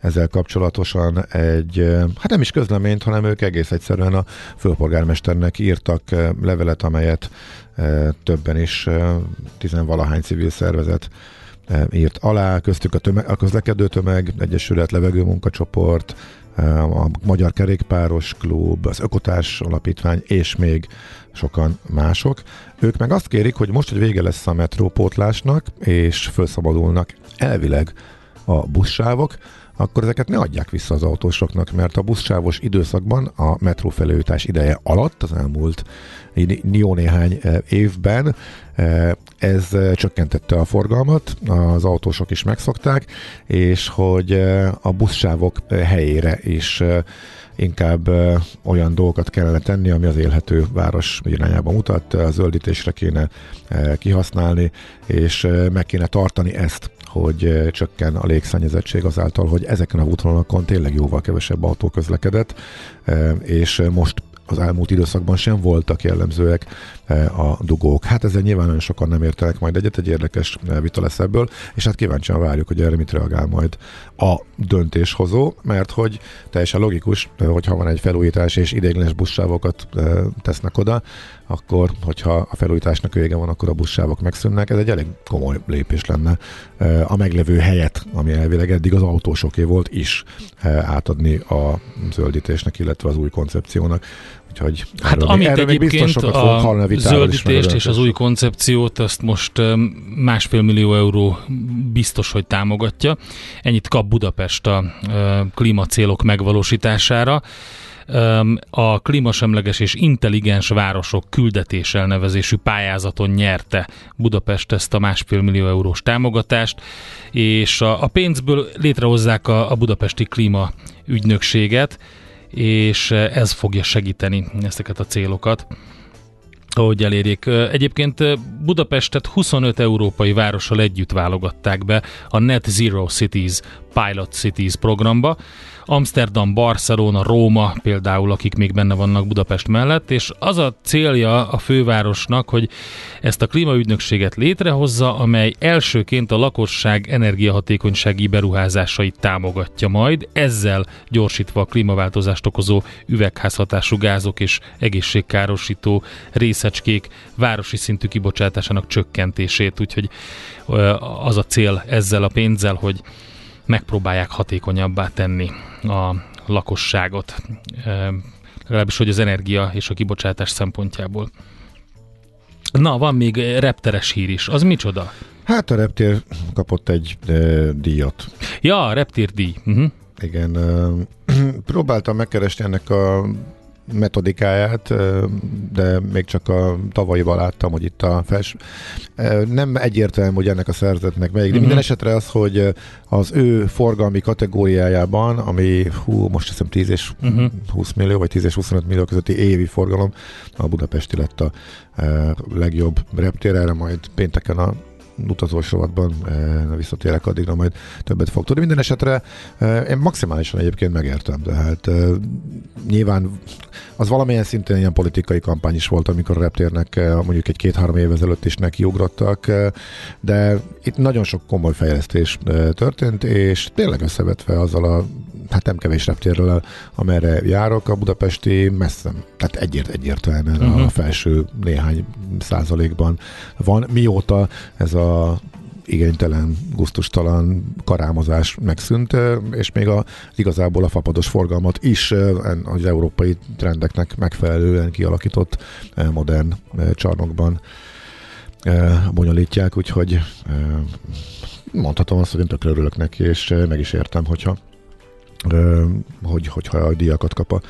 ezzel kapcsolatosan egy, hát nem is közleményt, hanem ők egész egyszerűen a főpolgármesternek írtak levelet, amelyet többen is, tizenvalahány civil szervezet írt alá, köztük a, tömeg, a közlekedő tömeg, Egyesület, levegőmunkacsoport, a Magyar Kerékpáros Klub, az Ökotárs Alapítvány, és még sokan mások. Ők meg azt kérik, hogy most, hogy vége lesz a metrópótlásnak, és felszabadulnak elvileg a buszsávok, akkor ezeket ne adják vissza az autósoknak, mert a buszsávos időszakban a metró felőtás ideje alatt, az elmúlt jó néhány e, évben e, ez e, csökkentette a forgalmat, az autósok is megszokták, és hogy a buszsávok helyére is inkább olyan dolgokat kellene tenni, ami az élhető város irányába mutat, a zöldítésre kéne kihasználni, és meg kéne tartani ezt hogy csökken a légszennyezettség azáltal, hogy ezeken a útvonalakon tényleg jóval kevesebb autó közlekedett, és most az elmúlt időszakban sem voltak jellemzőek a dugók. Hát ezzel nyilván nagyon sokan nem értenek majd egyet, egy érdekes vita lesz ebből, és hát kíváncsian várjuk, hogy erre mit reagál majd a döntéshozó, mert hogy teljesen logikus, hogyha van egy felújítás és ideiglenes buszsávokat tesznek oda, akkor, hogyha a felújításnak vége van, akkor a buszsávok megszűnnek. Ez egy elég komoly lépés lenne a meglevő helyet, ami elvileg eddig az autósoké volt is átadni a zöldítésnek, illetve az új koncepciónak. Úgyhogy hát erről, amit erről egyébként a zöldítést és az új koncepciót, azt most másfél millió euró biztos, hogy támogatja. Ennyit kap Budapest a klímacélok megvalósítására. A klímasemleges és intelligens városok küldetéssel nevezésű pályázaton nyerte Budapest ezt a másfél millió eurós támogatást, és a, a pénzből létrehozzák a, a budapesti klíma ügynökséget, és ez fogja segíteni ezeket a célokat hogy elérjék. Egyébként Budapestet 25 európai várossal együtt válogatták be a Net Zero Cities Pilot Cities programba, Amsterdam, Barcelona, Róma például, akik még benne vannak Budapest mellett, és az a célja a fővárosnak, hogy ezt a klímaügynökséget létrehozza, amely elsőként a lakosság energiahatékonysági beruházásait támogatja majd, ezzel gyorsítva a klímaváltozást okozó üvegházhatású gázok és egészségkárosító részecskék városi szintű kibocsátásának csökkentését, úgyhogy az a cél ezzel a pénzzel, hogy megpróbálják hatékonyabbá tenni a lakosságot, legalábbis hogy az energia és a kibocsátás szempontjából. Na, van még repteres hír is. Az micsoda? Hát a reptér kapott egy e, díjat. Ja, a reptér díj. Uh-huh. Igen, e, próbáltam megkeresni ennek a metodikáját, de még csak a tavalyival láttam, hogy itt a fels... Nem egyértelmű, hogy ennek a szervezetnek melyik, de uh-huh. minden esetre az, hogy az ő forgalmi kategóriájában, ami hú, most hiszem 10 és uh-huh. 20 millió, vagy 10 és 25 millió közötti évi forgalom, a Budapesti lett a legjobb reptér, erre majd pénteken a utazós rovatban e, visszatérek addigra, majd többet fog tudni. Minden esetre e, én maximálisan egyébként megértem, tehát e, nyilván az valamilyen szinten ilyen politikai kampány is volt, amikor a reptérnek mondjuk egy két-három év ezelőtt is nekiugrottak, de itt nagyon sok komoly fejlesztés történt, és tényleg összevetve azzal a hát nem kevés reptérrel, amerre járok, a budapesti messze, tehát egyért, egyértelműen uh-huh. a mhm. felső néhány százalékban van. Mióta ez a igénytelen, guztustalan karámozás megszűnt, és még a, igazából a fapados forgalmat is az európai trendeknek megfelelően kialakított modern csarnokban bonyolítják, úgyhogy mondhatom azt, hogy én tökre örülök neki, és meg is értem, hogyha hogy, hogyha a díjakat kap a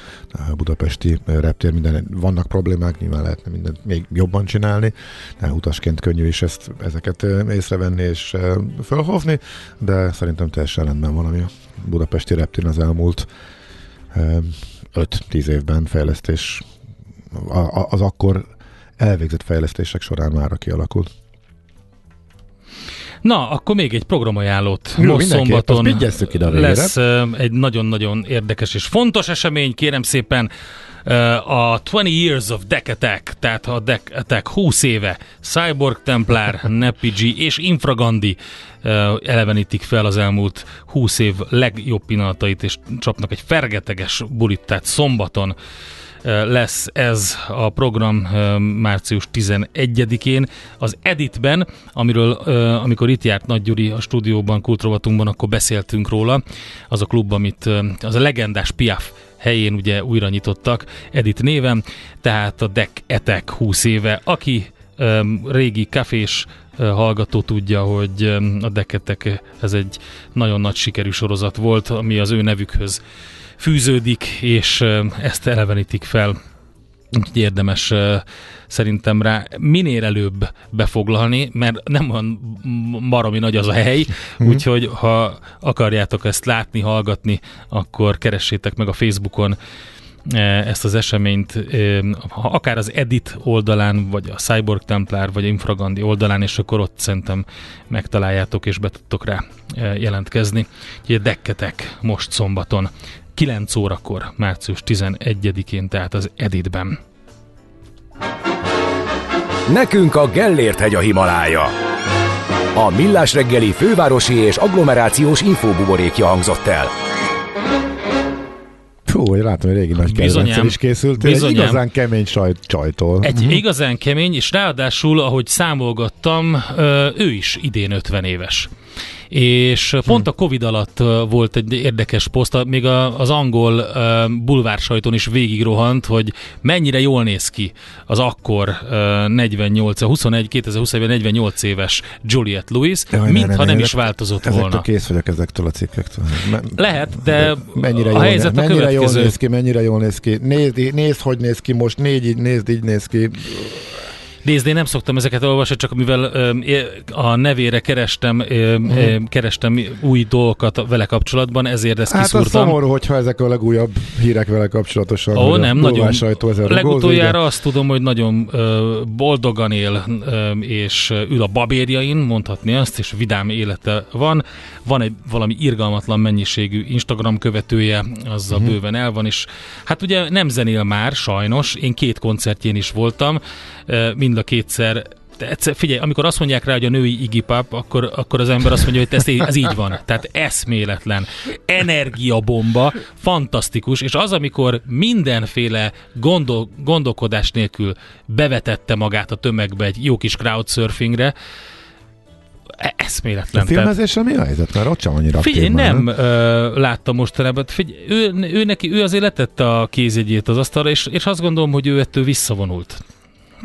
budapesti reptér, minden, vannak problémák, nyilván lehetne mindent még jobban csinálni, de utasként könnyű is ezt, ezeket észrevenni és felhozni, de szerintem teljesen rendben van, ami a budapesti reptér az elmúlt 5-10 évben fejlesztés, az akkor elvégzett fejlesztések során már kialakult. Na, akkor még egy programajánlót. Jó, Most szombaton ide lesz egy nagyon-nagyon érdekes és fontos esemény, kérem szépen a 20 Years of Deck Attack, tehát a Deck Attack 20 éve, Cyborg Templar, Nepigi és Infragandi elevenítik fel az elmúlt 20 év legjobb pillanatait, és csapnak egy fergeteges bulit, tehát szombaton lesz ez a program március 11-én. Az Editben, amiről amikor itt járt Nagy Gyuri a stúdióban, kultrovatunkban, akkor beszéltünk róla. Az a klub, amit az a legendás Piaf helyén ugye újra nyitottak Edit néven, tehát a Deck Etek 20 éve. Aki régi kafés hallgató tudja, hogy a Deketek ez egy nagyon nagy sikerű sorozat volt, ami az ő nevükhöz fűződik, és ezt elevenítik fel. Úgyhogy érdemes szerintem rá minél előbb befoglalni, mert nem olyan baromi nagy az a hely, mm-hmm. úgyhogy ha akarjátok ezt látni, hallgatni, akkor keressétek meg a Facebookon ezt az eseményt, akár az Edit oldalán, vagy a Cyborg Templar, vagy a Infragandi oldalán, és akkor ott szerintem megtaláljátok, és be tudtok rá jelentkezni. Úgyhogy dekketek most szombaton 9 órakor, március 11-én, tehát az Editben. Nekünk a Gellért hegy a Himalája. A Millás reggeli fővárosi és agglomerációs infóbuborékja hangzott el. Fú, hogy látom, hogy régi nagy kedvencel is készült. Bizonyám. Egy igazán kemény sajt, csajtól. Egy uh-huh. igazán kemény, és ráadásul, ahogy számolgattam, ő is idén 50 éves és pont a Covid alatt volt egy érdekes poszt, még az angol bulvár sajton is végigrohant, hogy mennyire jól néz ki az akkor 48, 21, 2021 48 éves Juliet Lewis, Jaj, mintha ne, ne, nem is változott ezektől volna. kész vagyok ezektől a cikkektől. Lehet, de, mennyire a jól, helyzet mennyire a következő. jól néz ki, mennyire jól néz ki. Nézd, nézd, hogy néz ki most, négy így, nézd, így néz ki. Nézd, én nem szoktam ezeket olvasni, csak mivel a nevére kerestem, hmm. kerestem új dolgokat vele kapcsolatban, ezért ezt hát kiszúrtam. Hát szomorú, hogyha ezek a legújabb hírek vele kapcsolatosan. Ó, nem, nagyon. Sajtó legutoljára azt tudom, hogy nagyon boldogan él, és ül a babérjain, mondhatni azt, és vidám élete van. Van egy valami irgalmatlan mennyiségű Instagram követője, azzal uh-huh. bőven el van, és hát ugye nem zenél már, sajnos. Én két koncertjén is voltam, mind a kétszer de egyszer, figyelj, amikor azt mondják rá, hogy a női Iggy Pop, akkor, akkor az ember azt mondja, hogy ez, ez így van. Tehát eszméletlen. Energiabomba, fantasztikus, és az, amikor mindenféle gondol, gondolkodás nélkül bevetette magát a tömegbe egy jó kis crowdsurfingre, e, eszméletlen. A filmezéssel mi a helyzet? Mert ott sem annyira Figyelj, nem ö, láttam mostanában. Figyelj, ő, ő, neki, ő azért letette a kézjegyét az asztalra, és, és azt gondolom, hogy ő ettől visszavonult.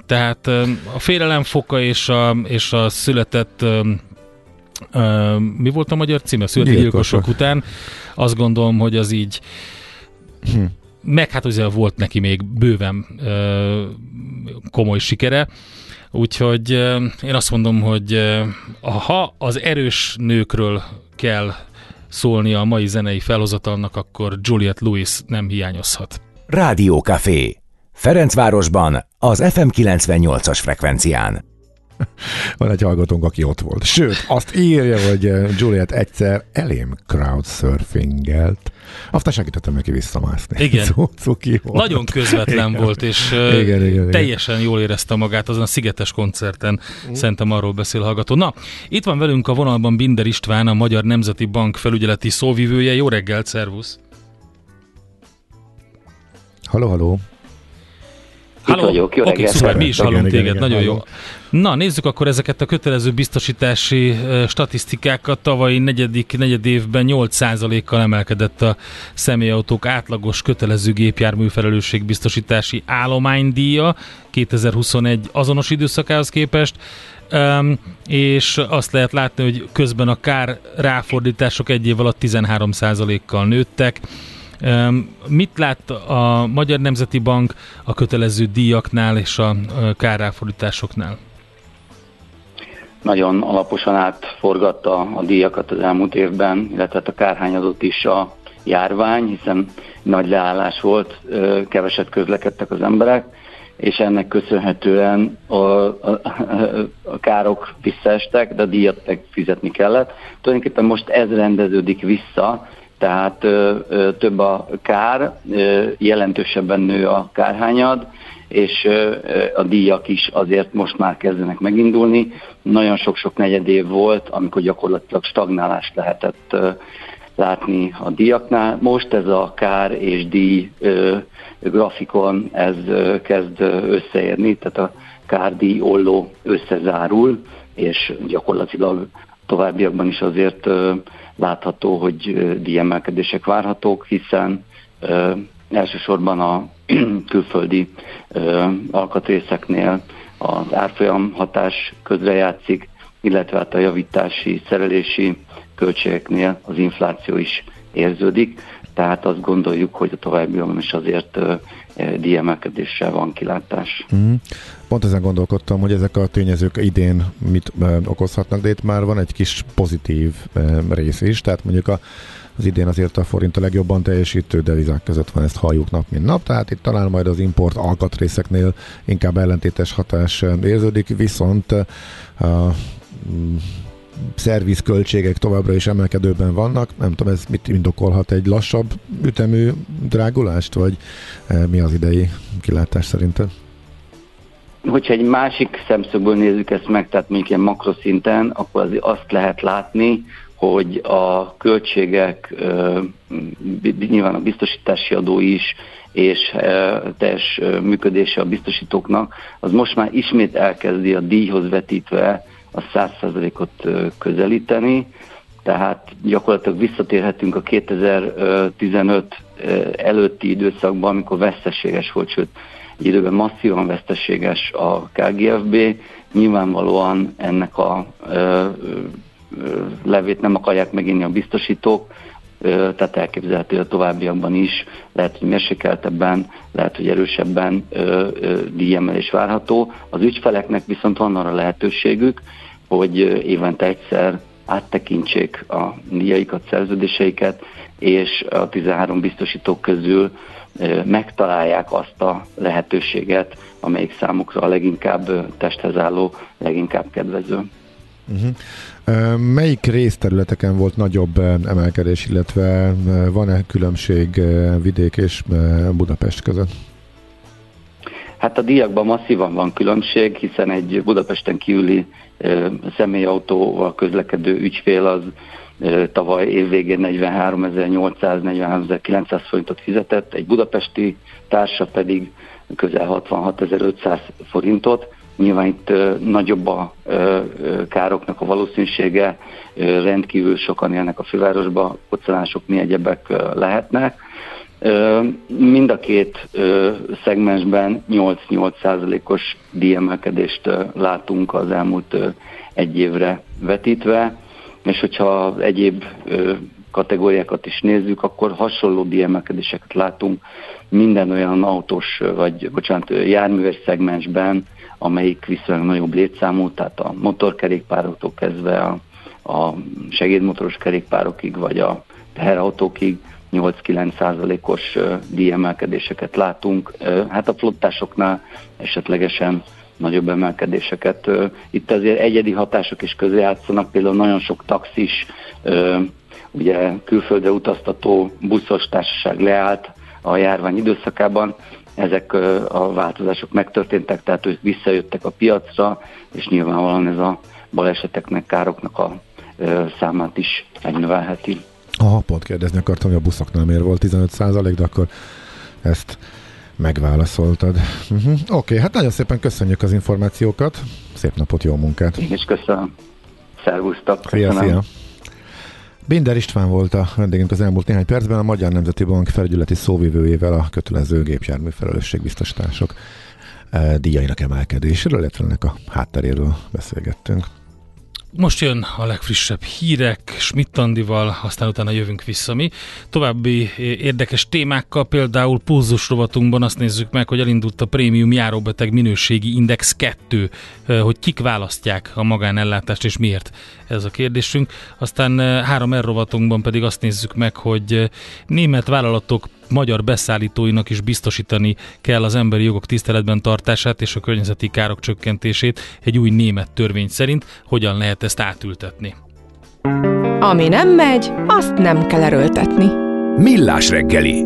Tehát a félelem foka és a, és a született mi volt a magyar címe? Született gyilkosok után. Azt gondolom, hogy az így hm. meg hát azért volt neki még bőven komoly sikere. Úgyhogy én azt mondom, hogy ha az erős nőkről kell szólni a mai zenei felhozatalnak, akkor Juliet Lewis nem hiányozhat. Rádió Café Ferencvárosban, az FM 98-as frekvencián. Van egy hallgatónk, aki ott volt. Sőt, azt írja, hogy eh, Juliet egyszer elém crowdsurfingelt. Aztán segítettem neki visszamászni. Igen. Cuki volt. Nagyon közvetlen igen. volt, és eh, igen, igen, teljesen igen. jól érezte magát azon a szigetes koncerten. Mm. Szerintem arról beszél hallgató. Na, itt van velünk a vonalban Binder István, a Magyar Nemzeti Bank felügyeleti szóvivője. Jó reggelt, szervusz! Halló, halló! Halló? Itt vagyok, jó okay, szuper, mi is hallunk igen, téged, igen, nagyon igen, jó. Na, nézzük akkor ezeket a kötelező biztosítási uh, statisztikákat. Tavalyi negyedik negyed évben 8%-kal emelkedett a személyautók átlagos kötelező gépjármű felelősségbiztosítási állománydíja 2021 azonos időszakához képest. Um, és azt lehet látni, hogy közben a kár ráfordítások egy év alatt 13%-kal nőttek. Mit lát a Magyar Nemzeti Bank a kötelező díjaknál és a káráfordításoknál? Nagyon alaposan átforgatta a díjakat az elmúlt évben, illetve hát a kárhányadott is a járvány, hiszen nagy leállás volt, keveset közlekedtek az emberek, és ennek köszönhetően a, a, a károk visszaestek, de a díjat meg fizetni kellett. Tulajdonképpen most ez rendeződik vissza, tehát ö, ö, több a kár, ö, jelentősebben nő a kárhányad, és ö, a díjak is azért most már kezdenek megindulni. Nagyon sok-sok negyed év volt, amikor gyakorlatilag stagnálást lehetett ö, látni a díjaknál. Most ez a kár és díj ö, grafikon, ez ö, kezd összeérni, tehát a kár-díj olló összezárul, és gyakorlatilag továbbiakban is azért látható, hogy díjemelkedések várhatók, hiszen elsősorban a külföldi alkatrészeknél az árfolyam hatás közrejátszik, illetve hát a javítási, szerelési költségeknél az infláció is érződik, tehát azt gondoljuk, hogy a továbbiakban is azért díjemelkedéssel van kilátás. Mm. Pont ezen gondolkodtam, hogy ezek a tényezők idén mit okozhatnak, de itt már van egy kis pozitív rész is, tehát mondjuk a az idén azért a forint a legjobban teljesítő devizák között van, ezt halljuk nap mint nap, tehát itt talán majd az import alkatrészeknél inkább ellentétes hatás érződik, viszont a szervizköltségek továbbra is emelkedőben vannak. Nem tudom, ez mit indokolhat egy lassabb ütemű drágulást, vagy mi az idei kilátás szerinted? Hogyha egy másik szemszögből nézzük ezt meg, tehát mondjuk ilyen makroszinten, akkor azért azt lehet látni, hogy a költségek, nyilván a biztosítási adó is, és teljes működése a biztosítóknak, az most már ismét elkezdi a díjhoz vetítve a 100%-ot közelíteni, tehát gyakorlatilag visszatérhetünk a 2015 előtti időszakban, amikor veszteséges volt, sőt, egy időben masszívan veszteséges a KGFB, nyilvánvalóan ennek a levét nem akarják meginni a biztosítók, tehát elképzelhető a továbbiakban is, lehet, hogy mérsékeltebben, lehet, hogy erősebben díjemelés várható. Az ügyfeleknek viszont van arra lehetőségük, hogy évente egyszer áttekintsék a díjaikat, szerződéseiket, és a 13 biztosítók közül megtalálják azt a lehetőséget, amelyik számukra a leginkább testhez álló, leginkább kedvező. Uh-huh. Melyik részterületeken volt nagyobb emelkedés, illetve van-e különbség vidék és Budapest között? Hát a díjakban masszívan van különbség, hiszen egy Budapesten kívüli személyautóval közlekedő ügyfél az tavaly évvégén 43.800-43.900 forintot fizetett, egy budapesti társa pedig közel 66.500 forintot. Nyilván itt nagyobb a károknak a valószínűsége, rendkívül sokan élnek a fővárosba, koccanások mi egyebek lehetnek. Mind a két szegmensben 8-8 os díjemelkedést látunk az elmúlt egy évre vetítve, és hogyha egyéb kategóriákat is nézzük, akkor hasonló díjemelkedéseket látunk minden olyan autós, vagy bocsánat, járműves szegmensben, amelyik viszonylag nagyobb létszámú, tehát a motorkerékpároktól kezdve a, a segédmotoros kerékpárokig, vagy a teherautókig 8-9 százalékos díjemelkedéseket látunk. Hát a flottásoknál esetlegesen nagyobb emelkedéseket. Itt azért egyedi hatások is közé játszanak, például nagyon sok taxis, ugye külföldre utaztató buszos társaság leállt a járvány időszakában, ezek a változások megtörténtek, tehát ők visszajöttek a piacra, és nyilvánvalóan ez a baleseteknek, károknak a számát is megnövelheti. Aha, pont kérdezni akartam, hogy a buszoknál miért volt 15 százalék, de akkor ezt megválaszoltad. Uh-huh. Oké, okay, hát nagyon szépen köszönjük az információkat, szép napot, jó munkát! Én is köszönöm. Szervusztok! Szia, szia! Binder István volt a vendégünk az elmúlt néhány percben, a Magyar Nemzeti Bank felügyeleti szóvivőjével a kötelező gépjármű felelősségbiztosítások eh, díjainak emelkedéséről, illetve ennek a hátteréről beszélgettünk. Most jön a legfrissebb hírek Schmidt Andival, aztán utána jövünk vissza mi. További érdekes témákkal, például pulzus rovatunkban azt nézzük meg, hogy elindult a prémium járóbeteg minőségi index 2, hogy kik választják a magánellátást és miért ez a kérdésünk. Aztán három R pedig azt nézzük meg, hogy német vállalatok magyar beszállítóinak is biztosítani kell az emberi jogok tiszteletben tartását és a környezeti károk csökkentését egy új német törvény szerint. Hogyan lehet ezt átültetni? Ami nem megy, azt nem kell erőltetni. Millás reggeli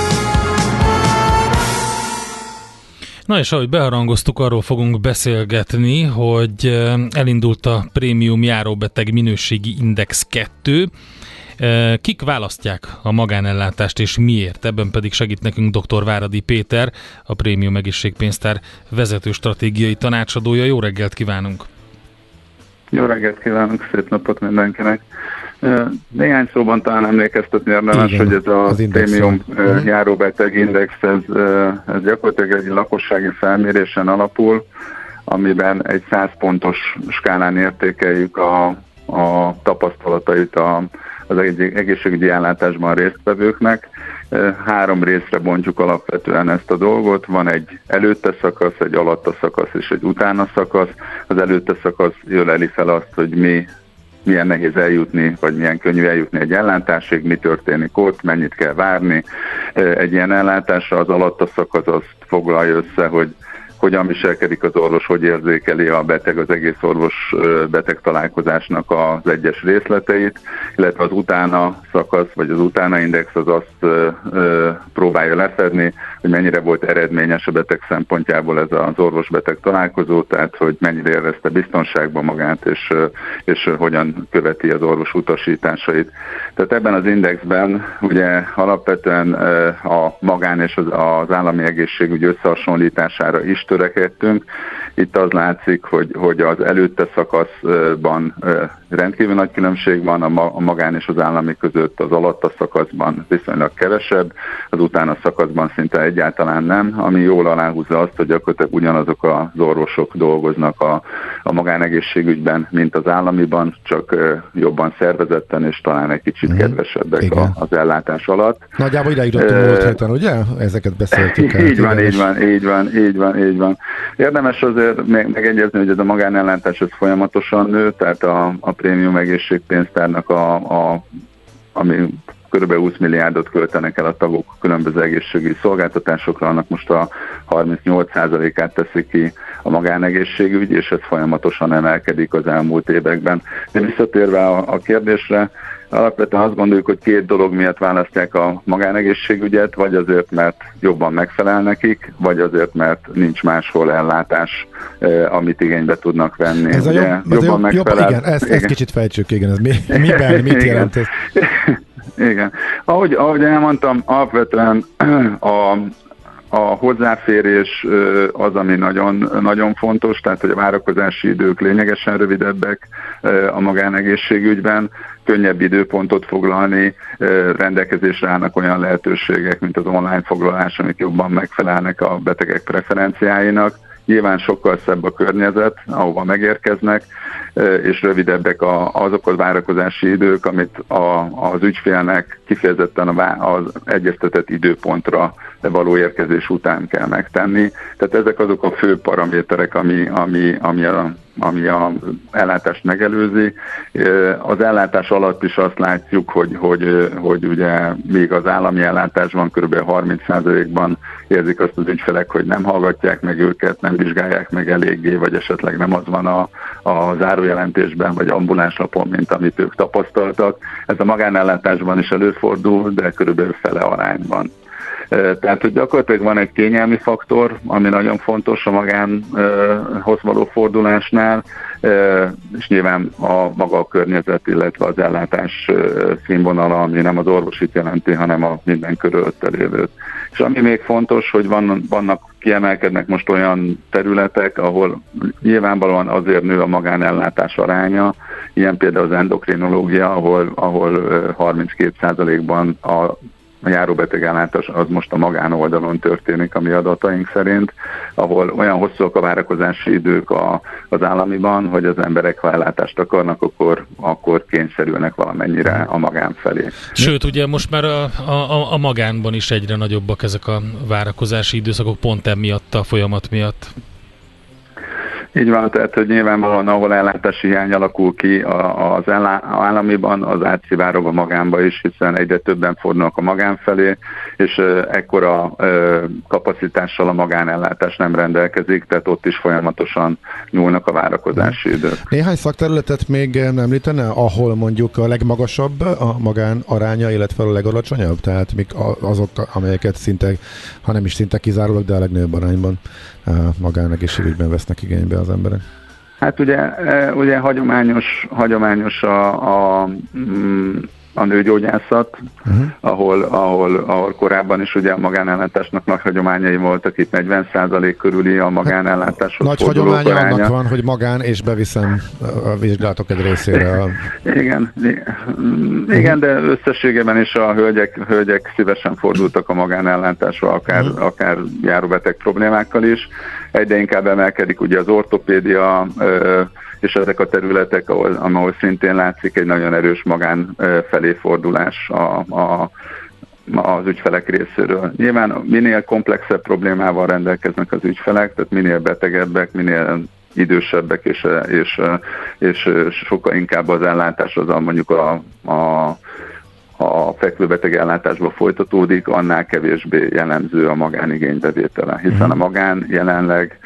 Na és ahogy beharangoztuk, arról fogunk beszélgetni, hogy elindult a Prémium Járóbeteg Minőségi Index 2, Kik választják a magánellátást és miért? Ebben pedig segít nekünk dr. Váradi Péter, a Prémium Egészségpénztár vezető stratégiai tanácsadója. Jó reggelt kívánunk! Jó reggelt kívánunk, szép napot mindenkinek! Néhány szóban talán emlékeztetni érdemes, hogy ez a prémium uh-huh. járóbeteg index, ez, ez gyakorlatilag egy lakossági felmérésen alapul, amiben egy 100 pontos skálán értékeljük a, a tapasztalatait a, az egészségügyi ellátásban résztvevőknek. Három részre bontjuk alapvetően ezt a dolgot. Van egy előtte szakasz, egy alatta szakasz és egy utána szakasz. Az előtte szakasz jöleli fel azt, hogy mi milyen nehéz eljutni, vagy milyen könnyű eljutni egy ellátásig, mi történik ott, mennyit kell várni. Egy ilyen ellátásra az alatt a szakasz azt foglalja össze, hogy hogyan viselkedik az orvos, hogy érzékeli a beteg az egész orvos beteg találkozásnak az egyes részleteit, illetve az utána szakasz, vagy az utána index az azt próbálja lefedni, hogy mennyire volt eredményes a beteg szempontjából ez az orvos-beteg találkozó, tehát hogy mennyire érezte biztonságban magát, és, és hogyan követi az orvos utasításait. Tehát ebben az indexben ugye alapvetően a magán és az állami egészségügy összehasonlítására is törekedtünk. Itt az látszik, hogy, hogy az előtte szakaszban rendkívül nagy különbség van a magán és az állami között, az alatta szakaszban viszonylag kevesebb, az utána szakaszban szinte egyáltalán nem, ami jól aláhúzza azt, hogy gyakorlatilag ugyanazok az orvosok dolgoznak a, a magánegészségügyben, mint az államiban, csak jobban szervezetten és talán egy kicsit mm. kedvesebbek a, az ellátás alatt. Nagyjából ide jutottunk múlt héten, ugye? Ezeket beszéltük el. Így van, így van, így van, így van, így van. Érdemes azért megegyezni, hogy ez a magánellátás ez folyamatosan nő, tehát a, a prémium egészségpénztárnak a, a ami kb. 20 milliárdot költenek el a tagok különböző egészségügyi szolgáltatásokra, annak most a 38%-át teszi ki a magánegészségügy, és ez folyamatosan emelkedik az elmúlt években. De visszatérve a, a kérdésre, alapvetően azt gondoljuk, hogy két dolog miatt választják a magánegészségügyet, vagy azért, mert jobban megfelel nekik, vagy azért, mert nincs máshol ellátás, amit igénybe tudnak venni. Ez a jobb, jobban jobb, megfelel. Jobb, igen, ezt, igen. ezt kicsit fejtsük, igen, ez mi, miben, mit jelent ez? Igen. Ahogy, ahogy elmondtam, alapvetően a, a hozzáférés az, ami nagyon, nagyon fontos, tehát hogy a várakozási idők lényegesen rövidebbek a magánegészségügyben, könnyebb időpontot foglalni, rendelkezésre állnak olyan lehetőségek, mint az online foglalás, amik jobban megfelelnek a betegek preferenciáinak Nyilván sokkal szebb a környezet, ahova megérkeznek, és rövidebbek azok a várakozási idők, amit az ügyfélnek kifejezetten az egyeztetett időpontra való érkezés után kell megtenni. Tehát ezek azok a fő paraméterek, ami, ami, ami a ami a ellátást megelőzi. Az ellátás alatt is azt látjuk, hogy, hogy, hogy ugye még az állami ellátásban kb. 30%-ban érzik azt az ügyfelek, hogy nem hallgatják meg őket, nem vizsgálják meg eléggé, vagy esetleg nem az van a, a zárójelentésben, vagy ambulánslapon, mint amit ők tapasztaltak. Ez a magánellátásban is előfordul, de körülbelül fele arányban. Tehát, hogy gyakorlatilag van egy kényelmi faktor, ami nagyon fontos a magánhoz való fordulásnál, és nyilván a maga a környezet, illetve az ellátás színvonala, ami nem az orvosit jelenti, hanem a minden körülötte lévőt. És ami még fontos, hogy van, vannak kiemelkednek most olyan területek, ahol nyilvánvalóan azért nő a magánellátás aránya, ilyen például az endokrinológia, ahol, ahol 32%-ban a a járóbetegellátás az most a magánoldalon történik a mi adataink szerint, ahol olyan hosszúak a várakozási idők a, az államiban, hogy az emberek, ha ellátást akarnak, akkor, akkor kényszerülnek valamennyire a magán felé. Sőt, ugye most már a, a, a magánban is egyre nagyobbak ezek a várakozási időszakok, pont emiatt a folyamat miatt. Így van, tehát hogy nyilvánvalóan ahol ellátási hiány alakul ki az államiban, az átszivárog a magánba is, hiszen egyre többen fordulnak a magán felé, és ekkora kapacitással a magánellátás nem rendelkezik, tehát ott is folyamatosan nyúlnak a várakozási idők. Néhány szakterületet még említene, ahol mondjuk a legmagasabb a magán aránya, illetve a legalacsonyabb? Tehát mik azok, amelyeket szinte, ha nem is szinte kizárólag, de a legnagyobb arányban magánegészségügyben vesznek igénybe az emberek? Hát ugye, ugye hagyományos, hagyományos a, a mm, a nőgyógyászat, uh-huh. ahol, ahol, ahol korábban is ugye a magánellátásnak nagy hagyományai voltak, itt 40% körüli a magánellátáshoz Nagy hagyománya aránya. annak van, hogy magán, és beviszem a vizsgálatok egy részére. A... Igen, igen, de összességében is a hölgyek, hölgyek szívesen fordultak a magánellátásra, akár, uh-huh. akár járóbeteg problémákkal is. Egyre inkább emelkedik ugye az ortopédia, és ezek a területek, ahol, ahol szintén látszik egy nagyon erős magán felé fordulás a, a az ügyfelek részéről. Nyilván minél komplexebb problémával rendelkeznek az ügyfelek, tehát minél betegebbek, minél idősebbek, és, és, és sokkal inkább az ellátás az a mondjuk a, a a fekvőbeteg ellátásba folytatódik, annál kevésbé jellemző a magánigénybevétele, hiszen a magán jelenleg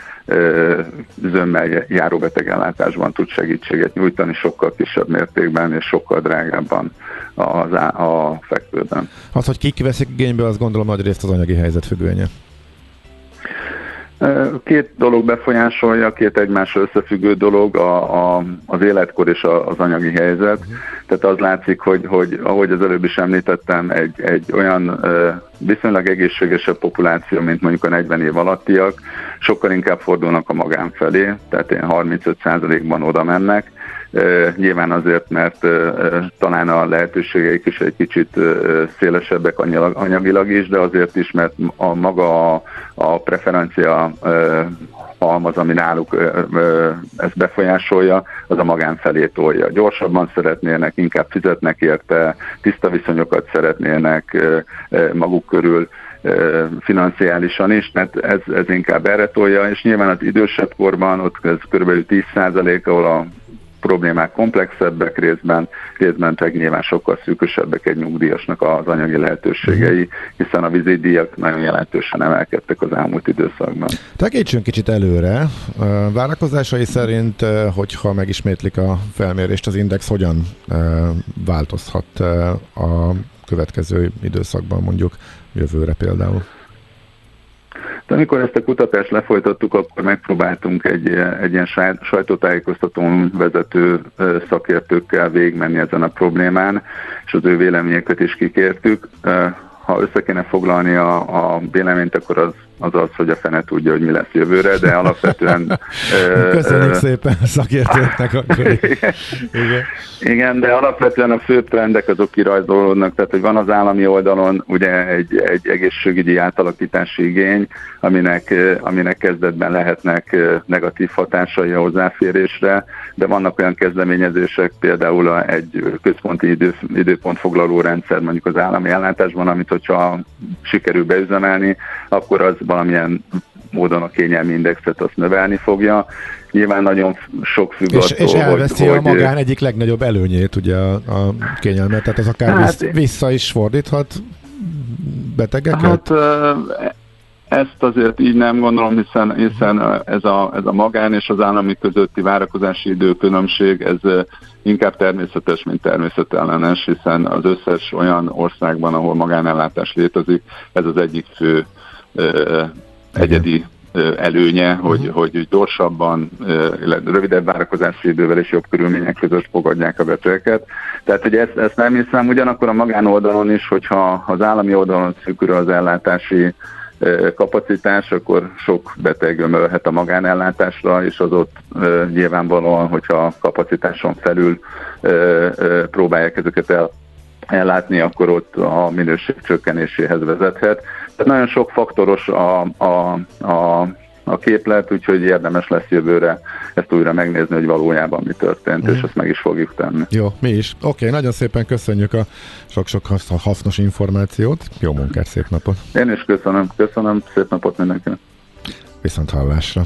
zömmel járó betegellátásban tud segítséget nyújtani sokkal kisebb mértékben és sokkal drágábban az, a fekvőben. Az, hogy kik veszik igénybe, azt gondolom nagy részt az anyagi helyzet függvénye. Két dolog befolyásolja, két egymásra összefüggő dolog, a, a, az életkor és a, az anyagi helyzet. Tehát az látszik, hogy, hogy ahogy az előbb is említettem, egy, egy olyan viszonylag egészségesebb populáció, mint mondjuk a 40 év alattiak, sokkal inkább fordulnak a magán felé, tehát ilyen 35%-ban oda mennek, Nyilván azért, mert talán a lehetőségeik is egy kicsit szélesebbek anyagilag is, de azért is, mert a maga a, a preferencia halmaz, ami náluk ezt befolyásolja, az a magán felé tolja. Gyorsabban szeretnének, inkább fizetnek érte, tiszta viszonyokat szeretnének maguk körül, financiálisan is, mert ez, ez inkább erre tolja, és nyilván az idősebb korban, ott ez kb. 10 ahol a problémák komplexebbek részben, részben pedig nyilván sokkal szűkösebbek egy nyugdíjasnak az anyagi lehetőségei, hiszen a vízidíjak nagyon jelentősen emelkedtek az elmúlt időszakban. Tekítsünk kicsit előre. Várakozásai szerint, hogyha megismétlik a felmérést, az index hogyan változhat a következő időszakban, mondjuk jövőre például? De amikor ezt a kutatást lefolytattuk, akkor megpróbáltunk egy, egy ilyen sajtótájékoztatón vezető szakértőkkel végigmenni ezen a problémán, és az ő véleményeket is kikértük. Ha össze kéne foglalni a, a véleményt, akkor az az az, hogy a fene tudja, hogy mi lesz jövőre, de alapvetően... Köszönjük ö, szépen a szakértőknek akkor. Igen. Igen, de alapvetően a fő trendek azok kirajzolódnak, tehát hogy van az állami oldalon ugye egy, egy egészségügyi átalakítási igény, aminek, aminek kezdetben lehetnek negatív hatásai a hozzáférésre, de vannak olyan kezdeményezések, például egy központi idő, időpontfoglaló rendszer mondjuk az állami ellátásban, amit hogyha sikerül beüzemelni, akkor az valamilyen módon a kényelmi indexet azt növelni fogja. Nyilván nagyon sok függ és, attól, És elveszi hogy, a magán egyik legnagyobb előnyét, ugye a, a kényelmet, tehát az akár hát, vissza is fordíthat betegeket? Hát ezt azért így nem gondolom, hiszen, hiszen ez, a, ez a magán és az állami közötti várakozási időkülönbség, ez inkább természetes, mint természetellenes, hiszen az összes olyan országban, ahol magánellátás létezik, ez az egyik fő egyedi előnye, hogy, uh-huh. hogy gyorsabban, rövidebb várakozási idővel és jobb körülmények között fogadják a betegeket. Tehát, hogy ezt, ezt nem hiszem, ugyanakkor a magánoldalon is, hogyha az állami oldalon szűkül az ellátási kapacitás, akkor sok beteg ömölhet a magánellátásra, és az ott nyilvánvalóan, hogyha kapacitáson felül próbálják ezeket el, ellátni, akkor ott a minőség csökkenéséhez vezethet. Tehát nagyon sok faktoros a, a, a, a képlet, úgyhogy érdemes lesz jövőre ezt újra megnézni, hogy valójában mi történt, mm. és ezt meg is fogjuk tenni. Jó, mi is. Oké, okay, nagyon szépen köszönjük a sok-sok hasznos információt. Jó munkát, szép napot! Én is köszönöm, köszönöm, szép napot mindenkinek! Viszont hallásra!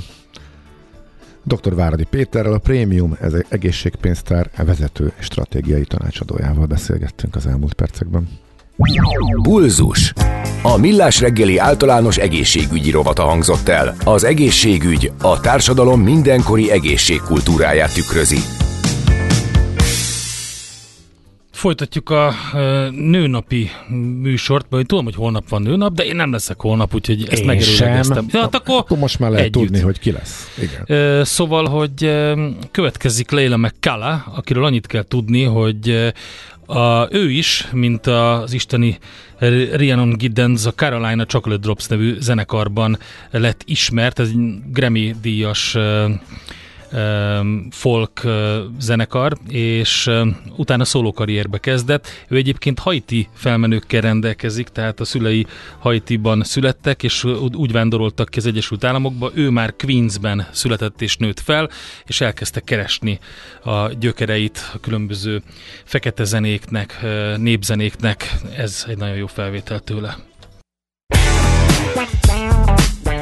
Dr. Váradi Péterrel, a Prémium egészségpénztár vezető stratégiai tanácsadójával beszélgettünk az elmúlt percekben. Pulzus. A Millás reggeli általános egészségügyi rovata hangzott el. Az egészségügy a társadalom mindenkori egészségkultúráját tükrözi. Folytatjuk a nőnapi műsort, vagy tudom, hogy holnap van nőnap, de én nem leszek holnap, úgyhogy ezt megerőlegeztem. Ja, hát akkor, akkor most már lehet együtt. tudni, hogy ki lesz. Igen. Szóval, hogy következik Leila McCalla, akiről annyit kell tudni, hogy a, ő is, mint az isteni Rhiannon Giddens, a Carolina Chocolate Drops nevű zenekarban lett ismert, ez egy Grammy díjas folk zenekar, és utána szólókarrierbe kezdett. Ő egyébként haiti felmenőkkel rendelkezik, tehát a szülei Haitiban születtek, és úgy vándoroltak ki az Egyesült Államokba. Ő már Queensben született és nőtt fel, és elkezdte keresni a gyökereit a különböző fekete zenéknek, népzenéknek. Ez egy nagyon jó felvétel tőle.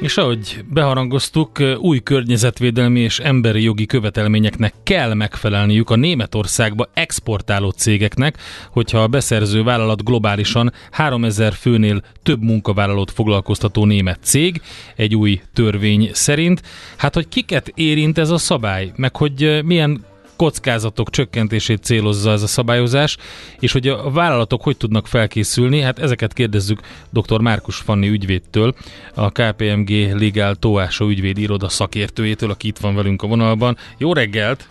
És ahogy beharangoztuk, új környezetvédelmi és emberi jogi követelményeknek kell megfelelniük a Németországba exportáló cégeknek, hogyha a beszerző vállalat globálisan 3000 főnél több munkavállalót foglalkoztató német cég, egy új törvény szerint. Hát, hogy kiket érint ez a szabály, meg hogy milyen kockázatok csökkentését célozza ez a szabályozás, és hogy a vállalatok hogy tudnak felkészülni, hát ezeket kérdezzük dr. Márkus Fanni ügyvédtől, a KPMG Legal Tóása ügyvéd iroda szakértőjétől, aki itt van velünk a vonalban. Jó reggelt!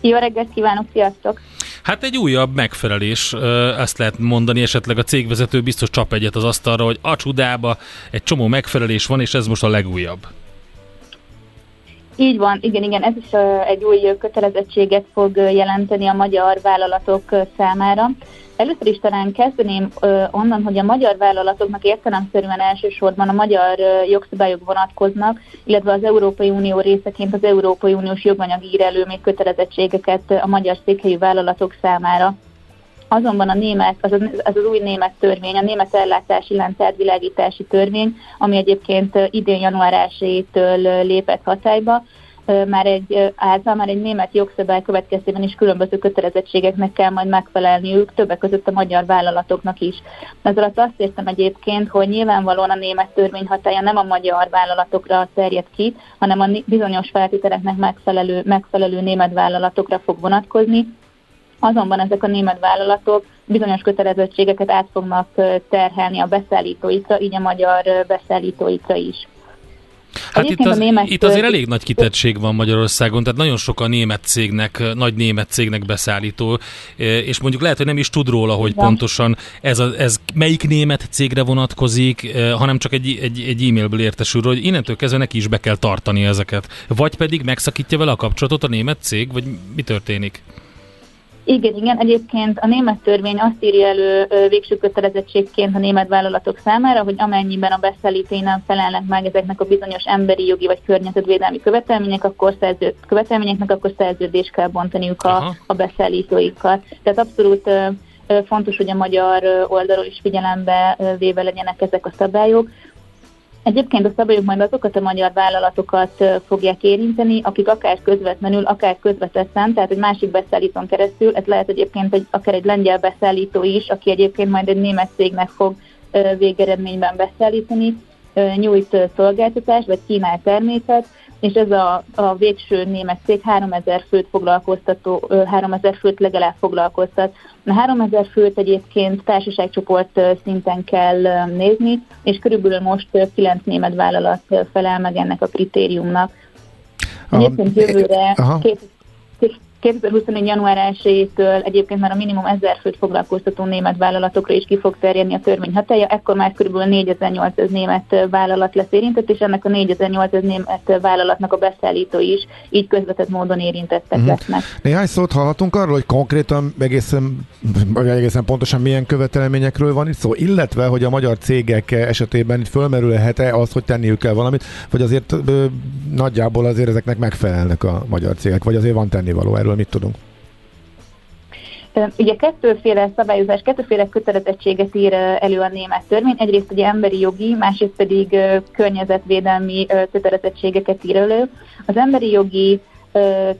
Jó reggelt kívánok, sziasztok! Hát egy újabb megfelelés, ezt lehet mondani, esetleg a cégvezető biztos csap egyet az asztalra, hogy a csudába egy csomó megfelelés van, és ez most a legújabb. Így van, igen, igen, ez is egy új kötelezettséget fog jelenteni a magyar vállalatok számára. Először is talán kezdeném onnan, hogy a magyar vállalatoknak értelemszerűen elsősorban a magyar jogszabályok vonatkoznak, illetve az Európai Unió részeként az Európai Uniós joganyag ír elő még kötelezettségeket a magyar székhelyű vállalatok számára. Azonban a német, az, az, az új német törvény, a német ellátási láncárvilágítási törvény, ami egyébként idén január 1-től lépett hatályba, már egy által már egy német jogszabály következtében is különböző kötelezettségeknek kell majd megfelelniük, többek között a magyar vállalatoknak is. Ez alatt azt értem egyébként, hogy nyilvánvalóan a német törvény hatája nem a magyar vállalatokra terjed ki, hanem a bizonyos feltételeknek megfelelő, megfelelő német vállalatokra fog vonatkozni, Azonban ezek a német vállalatok bizonyos kötelezettségeket át fognak terhelni a beszállítóikra, így a magyar beszállítóikra is. Hát itt, az, német itt azért elég nagy kitettség van Magyarországon, tehát nagyon sok a német cégnek, nagy német cégnek beszállító, és mondjuk lehet, hogy nem is tud róla, hogy pontosan ez, a, ez melyik német cégre vonatkozik, hanem csak egy, egy, egy e-mailből értesül, hogy innentől kezdve neki is be kell tartani ezeket. Vagy pedig megszakítja vele a kapcsolatot a német cég, vagy mi történik? Igen, igen. Egyébként a német törvény azt írja elő végső kötelezettségként a német vállalatok számára, hogy amennyiben a beszállítói nem felelnek meg ezeknek a bizonyos emberi jogi vagy környezetvédelmi követelmények, akkor szerződ, követelményeknek, akkor szerződést kell bontaniuk a, a beszállítóikkal. Tehát abszolút fontos, hogy a magyar oldalról is figyelembe véve legyenek ezek a szabályok. Egyébként a szabályok majd azokat a magyar vállalatokat fogják érinteni, akik akár közvetlenül, akár közvetetten, tehát egy másik beszállítón keresztül, ez lehet egyébként egy, akár egy lengyel beszállító is, aki egyébként majd egy német cégnek fog végeredményben beszállítani, nyújt szolgáltatást, vagy kínál terméket, és ez a, a végső német cég 3000 főt foglalkoztató, 3000 főt legalább foglalkoztat. A 3000 főt egyébként társaságcsoport szinten kell nézni, és körülbelül most 9 német vállalat felel meg ennek a kritériumnak. Egyébként jövőre, 2024. január 1-től egyébként már a minimum 1000 főt foglalkoztató német vállalatokra is ki fog terjedni a törvény hatája, ekkor már kb. 4800 német vállalat lesz érintett, és ennek a 4800 német vállalatnak a beszállító is így közvetett módon érintettek uh-huh. lesznek. Néhány szót hallhatunk arról, hogy konkrétan egészen, vagy egészen pontosan milyen követelményekről van itt szó, illetve, hogy a magyar cégek esetében itt fölmerülhet-e az, hogy tenniük kell valamit, vagy azért ö, nagyjából azért ezeknek megfelelnek a magyar cégek, vagy azért van tennivaló erről erről mit tudunk? Ugye kettőféle szabályozás, kettőféle kötelezettséget ír elő a német törvény. Egyrészt ugye emberi jogi, másrészt pedig környezetvédelmi kötelezettségeket ír elő. Az emberi jogi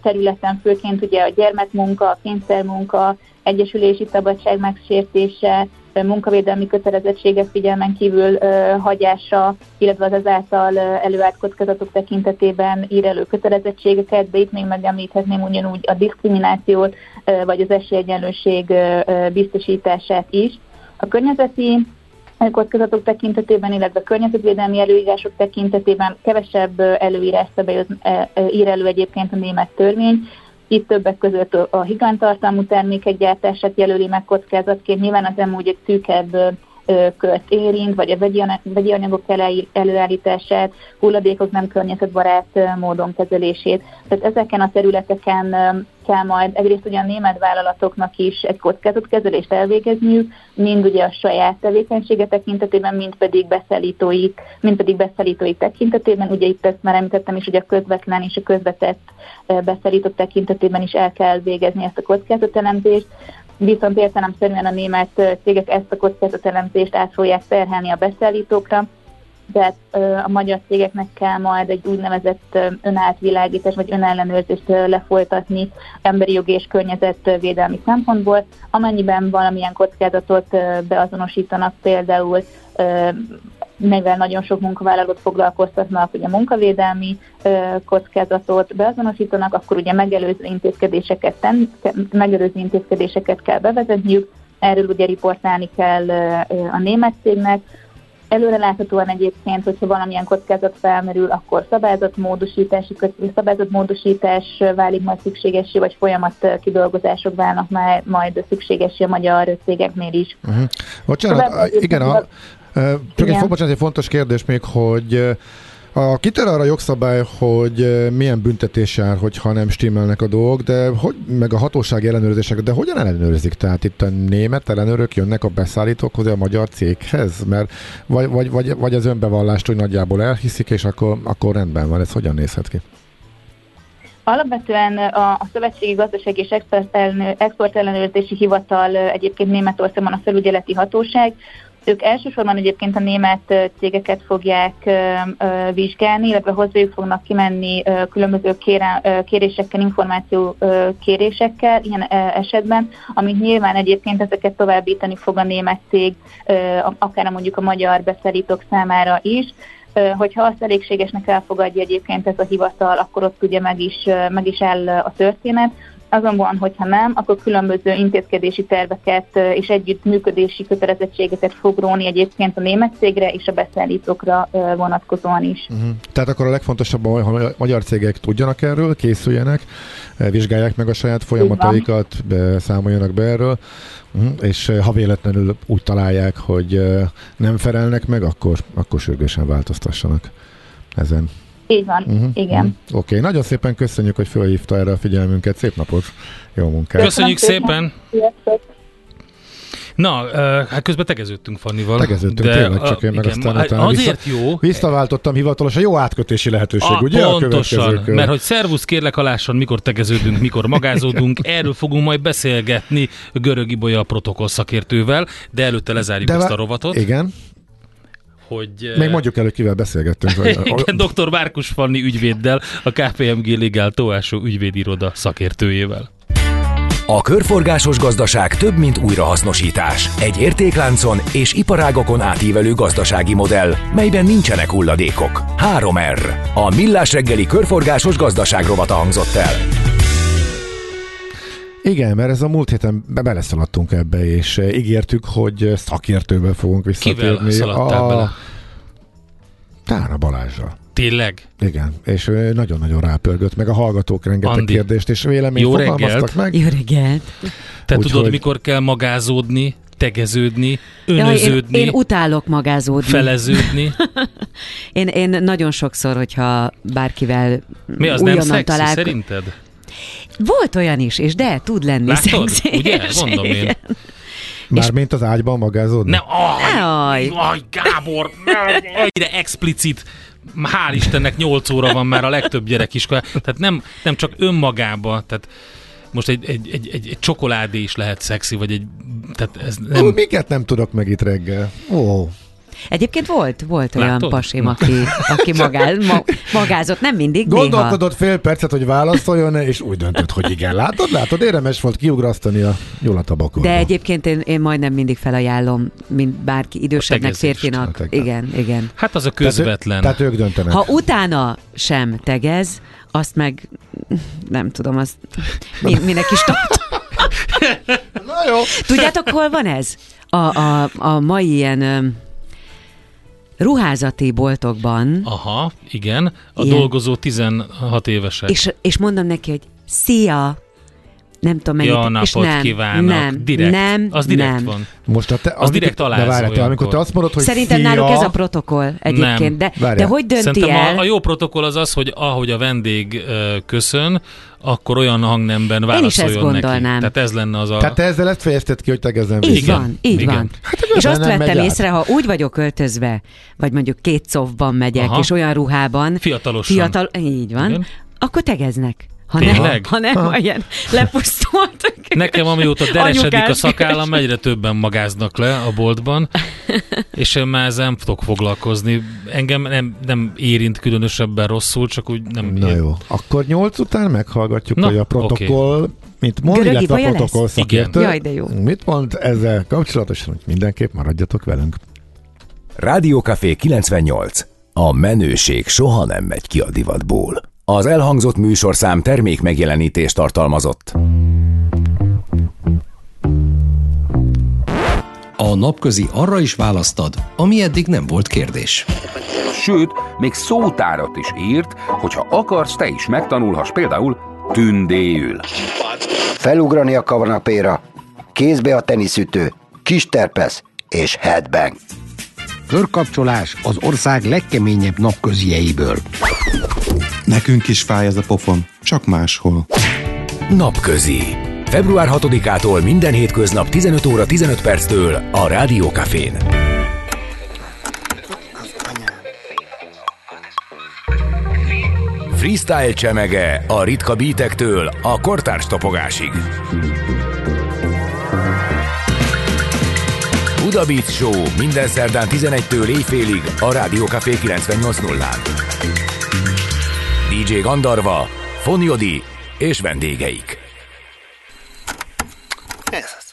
területen főként ugye a gyermekmunka, a kényszermunka, egyesülési szabadság megsértése, munkavédelmi kötelezettségek figyelmen kívül hagyása, illetve az ezáltal előállt kockázatok tekintetében ír elő kötelezettségeket, de itt még megemlíthetném ugyanúgy a diszkriminációt, vagy az esélyegyenlőség biztosítását is. A környezeti kockázatok tekintetében, illetve a környezetvédelmi előírások tekintetében kevesebb előírás szabályoz, ír elő egyébként a német törvény, itt többek között a higanytartalmú termékek gyártását jelöli meg kockázatként, nyilván az amúgy egy szűkebb költ érint, vagy a vegyi anyagok előállítását, hulladékok nem környezetbarát módon kezelését. Tehát ezeken a területeken kell majd egyrészt ugye a német vállalatoknak is egy kockázatkezelést elvégezniük, mind ugye a saját tevékenysége tekintetében, mind pedig beszállítóik, mind pedig beszállítóik tekintetében. Ugye itt ezt már említettem is, hogy a közvetlen és a közvetett beszállítók tekintetében is el kell végezni ezt a kockázatelemzést viszont értelemszerűen a német cégek ezt a kockázatelemzést át fogják terhelni a beszállítókra, de a magyar cégeknek kell majd egy úgynevezett önátvilágítás vagy önellenőrzést lefolytatni emberi jogi és környezetvédelmi szempontból, amennyiben valamilyen kockázatot beazonosítanak, például mivel nagyon sok munkavállalót foglalkoztatnak, ugye munkavédelmi kockázatot beazonosítanak, akkor ugye megelőző intézkedéseket, ten, megelőző intézkedéseket kell bevezetniük, erről ugye riportálni kell a német cégnek, Előre láthatóan egyébként, hogyha valamilyen kockázat felmerül, akkor szabályzatmódosítási, szabályzatmódosítás válik majd szükségessé, vagy folyamat kidolgozások válnak már majd szükségessé a magyar cégeknél is. Uh-huh. Bocsánat, igen, a, csak egy, bocsánat, egy fontos kérdés még, hogy a kitel arra a jogszabály, hogy milyen büntetés jár, hogyha nem stimmelnek a dolgok, de hogy, meg a hatósági ellenőrzések, de hogyan ellenőrzik? Tehát itt a német ellenőrök jönnek a beszállítókhoz, a magyar céghez? Mert vagy, vagy, vagy, vagy az önbevallást, hogy nagyjából elhiszik, és akkor, akkor rendben van. Ez hogyan nézhet ki? Alapvetően a, a Szövetségi Gazdaság és Export Ellenőrzési Hivatal egyébként Németországban a felügyeleti hatóság, ők elsősorban egyébként a német cégeket fogják vizsgálni, illetve hozzájuk fognak kimenni különböző kérésekkel, információ kérésekkel ilyen esetben, amit nyilván egyébként ezeket továbbítani fog a német cég, akár mondjuk a magyar beszállítók számára is hogyha azt elégségesnek elfogadja egyébként ez a hivatal, akkor ott ugye meg is, meg is áll a történet. Azonban, hogyha nem, akkor különböző intézkedési terveket és együttműködési kötelezettségeket fog róni egyébként a német cégre és a beszállítókra vonatkozóan is. Uh-huh. Tehát akkor a legfontosabb, hogy a magyar cégek tudjanak erről, készüljenek, vizsgálják meg a saját folyamataikat, számoljanak be erről, uh-huh. és ha véletlenül úgy találják, hogy nem felelnek meg, akkor, akkor sürgősen változtassanak ezen. Így van, uh-huh, igen. Uh-huh. Oké, okay. nagyon szépen köszönjük, hogy felhívta erre a figyelmünket. Szép napot, jó munkát. Köszönjük szépen. szépen. Na, hát közben tegeződtünk Fannival. Tegeződtünk, de, tényleg, csak én meg igen, aztán utána azért vissza, jó. Visszaváltottam hivatalosan, jó átkötési lehetőség, a, ugye? Pontosan, a mert hogy szervusz kérlek alásson, mikor tegeződünk, mikor magázódunk, erről fogunk majd beszélgetni Görög Ibolya protokoll szakértővel, de előtte lezárjuk de ezt a rovatot. Igen hogy... Még mondjuk el, hogy kivel beszélgettünk. Igen, dr. Márkus Fanni ügyvéddel, a KPMG Legal Tóásó ügyvédiroda szakértőjével. A körforgásos gazdaság több, mint újrahasznosítás. Egy értékláncon és iparágokon átívelő gazdasági modell, melyben nincsenek hulladékok. 3R. A Millás reggeli körforgásos gazdaság rovata hangzott el. Igen, mert ez a múlt héten be beleszaladtunk ebbe, és eh, ígértük, hogy szakértővel fogunk visszatérni. Kivel szaladtál a... bele? Tára Balázsra. Tényleg? Igen, és nagyon-nagyon rápörgött, meg a hallgatók rengeteg Andi. kérdést és véleményt Jó fogalmaztak meg. Jó reggelt! Te Úgy, tudod, hogy... mikor kell magázódni, tegeződni, önöződni. Ja, én, én utálok magázódni. Feleződni. én, én nagyon sokszor, hogyha bárkivel Mi az nem szexi találko- szerinted? Volt olyan is, és de, tud lenni Látod? Ugye? Mondom én. Mármint az ágyban magázódni? Ne, aj, aj, Gábor, egyre explicit hál' Istennek 8 óra van már a legtöbb gyerek iskola. Tehát nem, nem csak önmagába, tehát most egy, egy, egy, egy, egy csokoládé is lehet szexi, vagy egy... Tehát ez nem... Ó, miket nem tudok meg itt reggel? Ó. Egyébként volt, volt olyan Látod? pasim, aki, aki magáz, ma, magázott, nem mindig, Gondolkodott néha. fél percet, hogy válaszoljon, és úgy döntött, hogy igen. Látod, látod, érdemes volt kiugrasztani a nyulat a De egyébként én, én majdnem mindig felajánlom, mint bárki idősebbnek férfinak. Igen, igen. Hát az a közvetlen. Tehát, tehát ők döntenek. Ha utána sem tegez, azt meg nem tudom, azt minek is tart. Na jó. Tudjátok, hol van ez? A, a, a mai ilyen ruházati boltokban. Aha, igen. A ilyen. dolgozó 16 évesek. És, és mondom neki, hogy szia, nem tudom mennyit. Ja, és nem, kívánok. nem, direkt. nem, az direkt nem. van. Most a te, az direkt alázó. De várj, te, amikor te azt mondod, hogy Szerintem szia... náluk ez a protokoll egyébként. De, de hogy dönti Szerintem el? A, a jó protokoll az az, hogy ahogy a vendég köszön, akkor olyan hangnemben válaszoljon Én is ezt gondolnám. neki. Tehát ez lenne az a... Tehát te ezzel ezt fejezted ki, hogy tegezem Így vissza. van, így Igen. van. Hát, és azt vettem észre, ha úgy vagyok öltözve, vagy mondjuk két szovban megyek, Aha. és olyan ruhában. Fiatalosan. Fiatal, így van. Igen. Akkor tegeznek. Ha nem, ha nem, ha ilyen lepusztult. Nekem amióta deresedik a szakállam, egyre többen magáznak le a boltban, és én már ezzel nem tudok foglalkozni. Engem nem, nem érint különösebben rosszul, csak úgy nem... Na jó, akkor nyolc után meghallgatjuk, Na, hogy a protokoll okay. Mit mond, Görögi a protokoll szakértő? Jaj, de jó. Mit mond ezzel kapcsolatosan, hogy mindenképp maradjatok velünk. Rádiókafé 98. A menőség soha nem megy ki a divatból. Az elhangzott műsorszám termék megjelenítést tartalmazott. A napközi arra is választad, ami eddig nem volt kérdés. Sőt, még szótárat is írt, hogyha akarsz, te is megtanulhass például tündéül. Felugrani a kavanapéra, kézbe a teniszütő, kis terpesz és headbang. Körkapcsolás az ország legkeményebb napközieiből. Nekünk is fáj ez a pofon, csak máshol. Napközi. Február 6-ától minden hétköznap 15 óra 15 perctől a Rádiókafén. Freestyle csemege a ritka bítektől a kortárs topogásig. Buda Beat Show minden szerdán 11-től éjfélig a Rádiókafé 98.0-án. DJ Gandarva, Fonyodi és vendégeik. Ez az.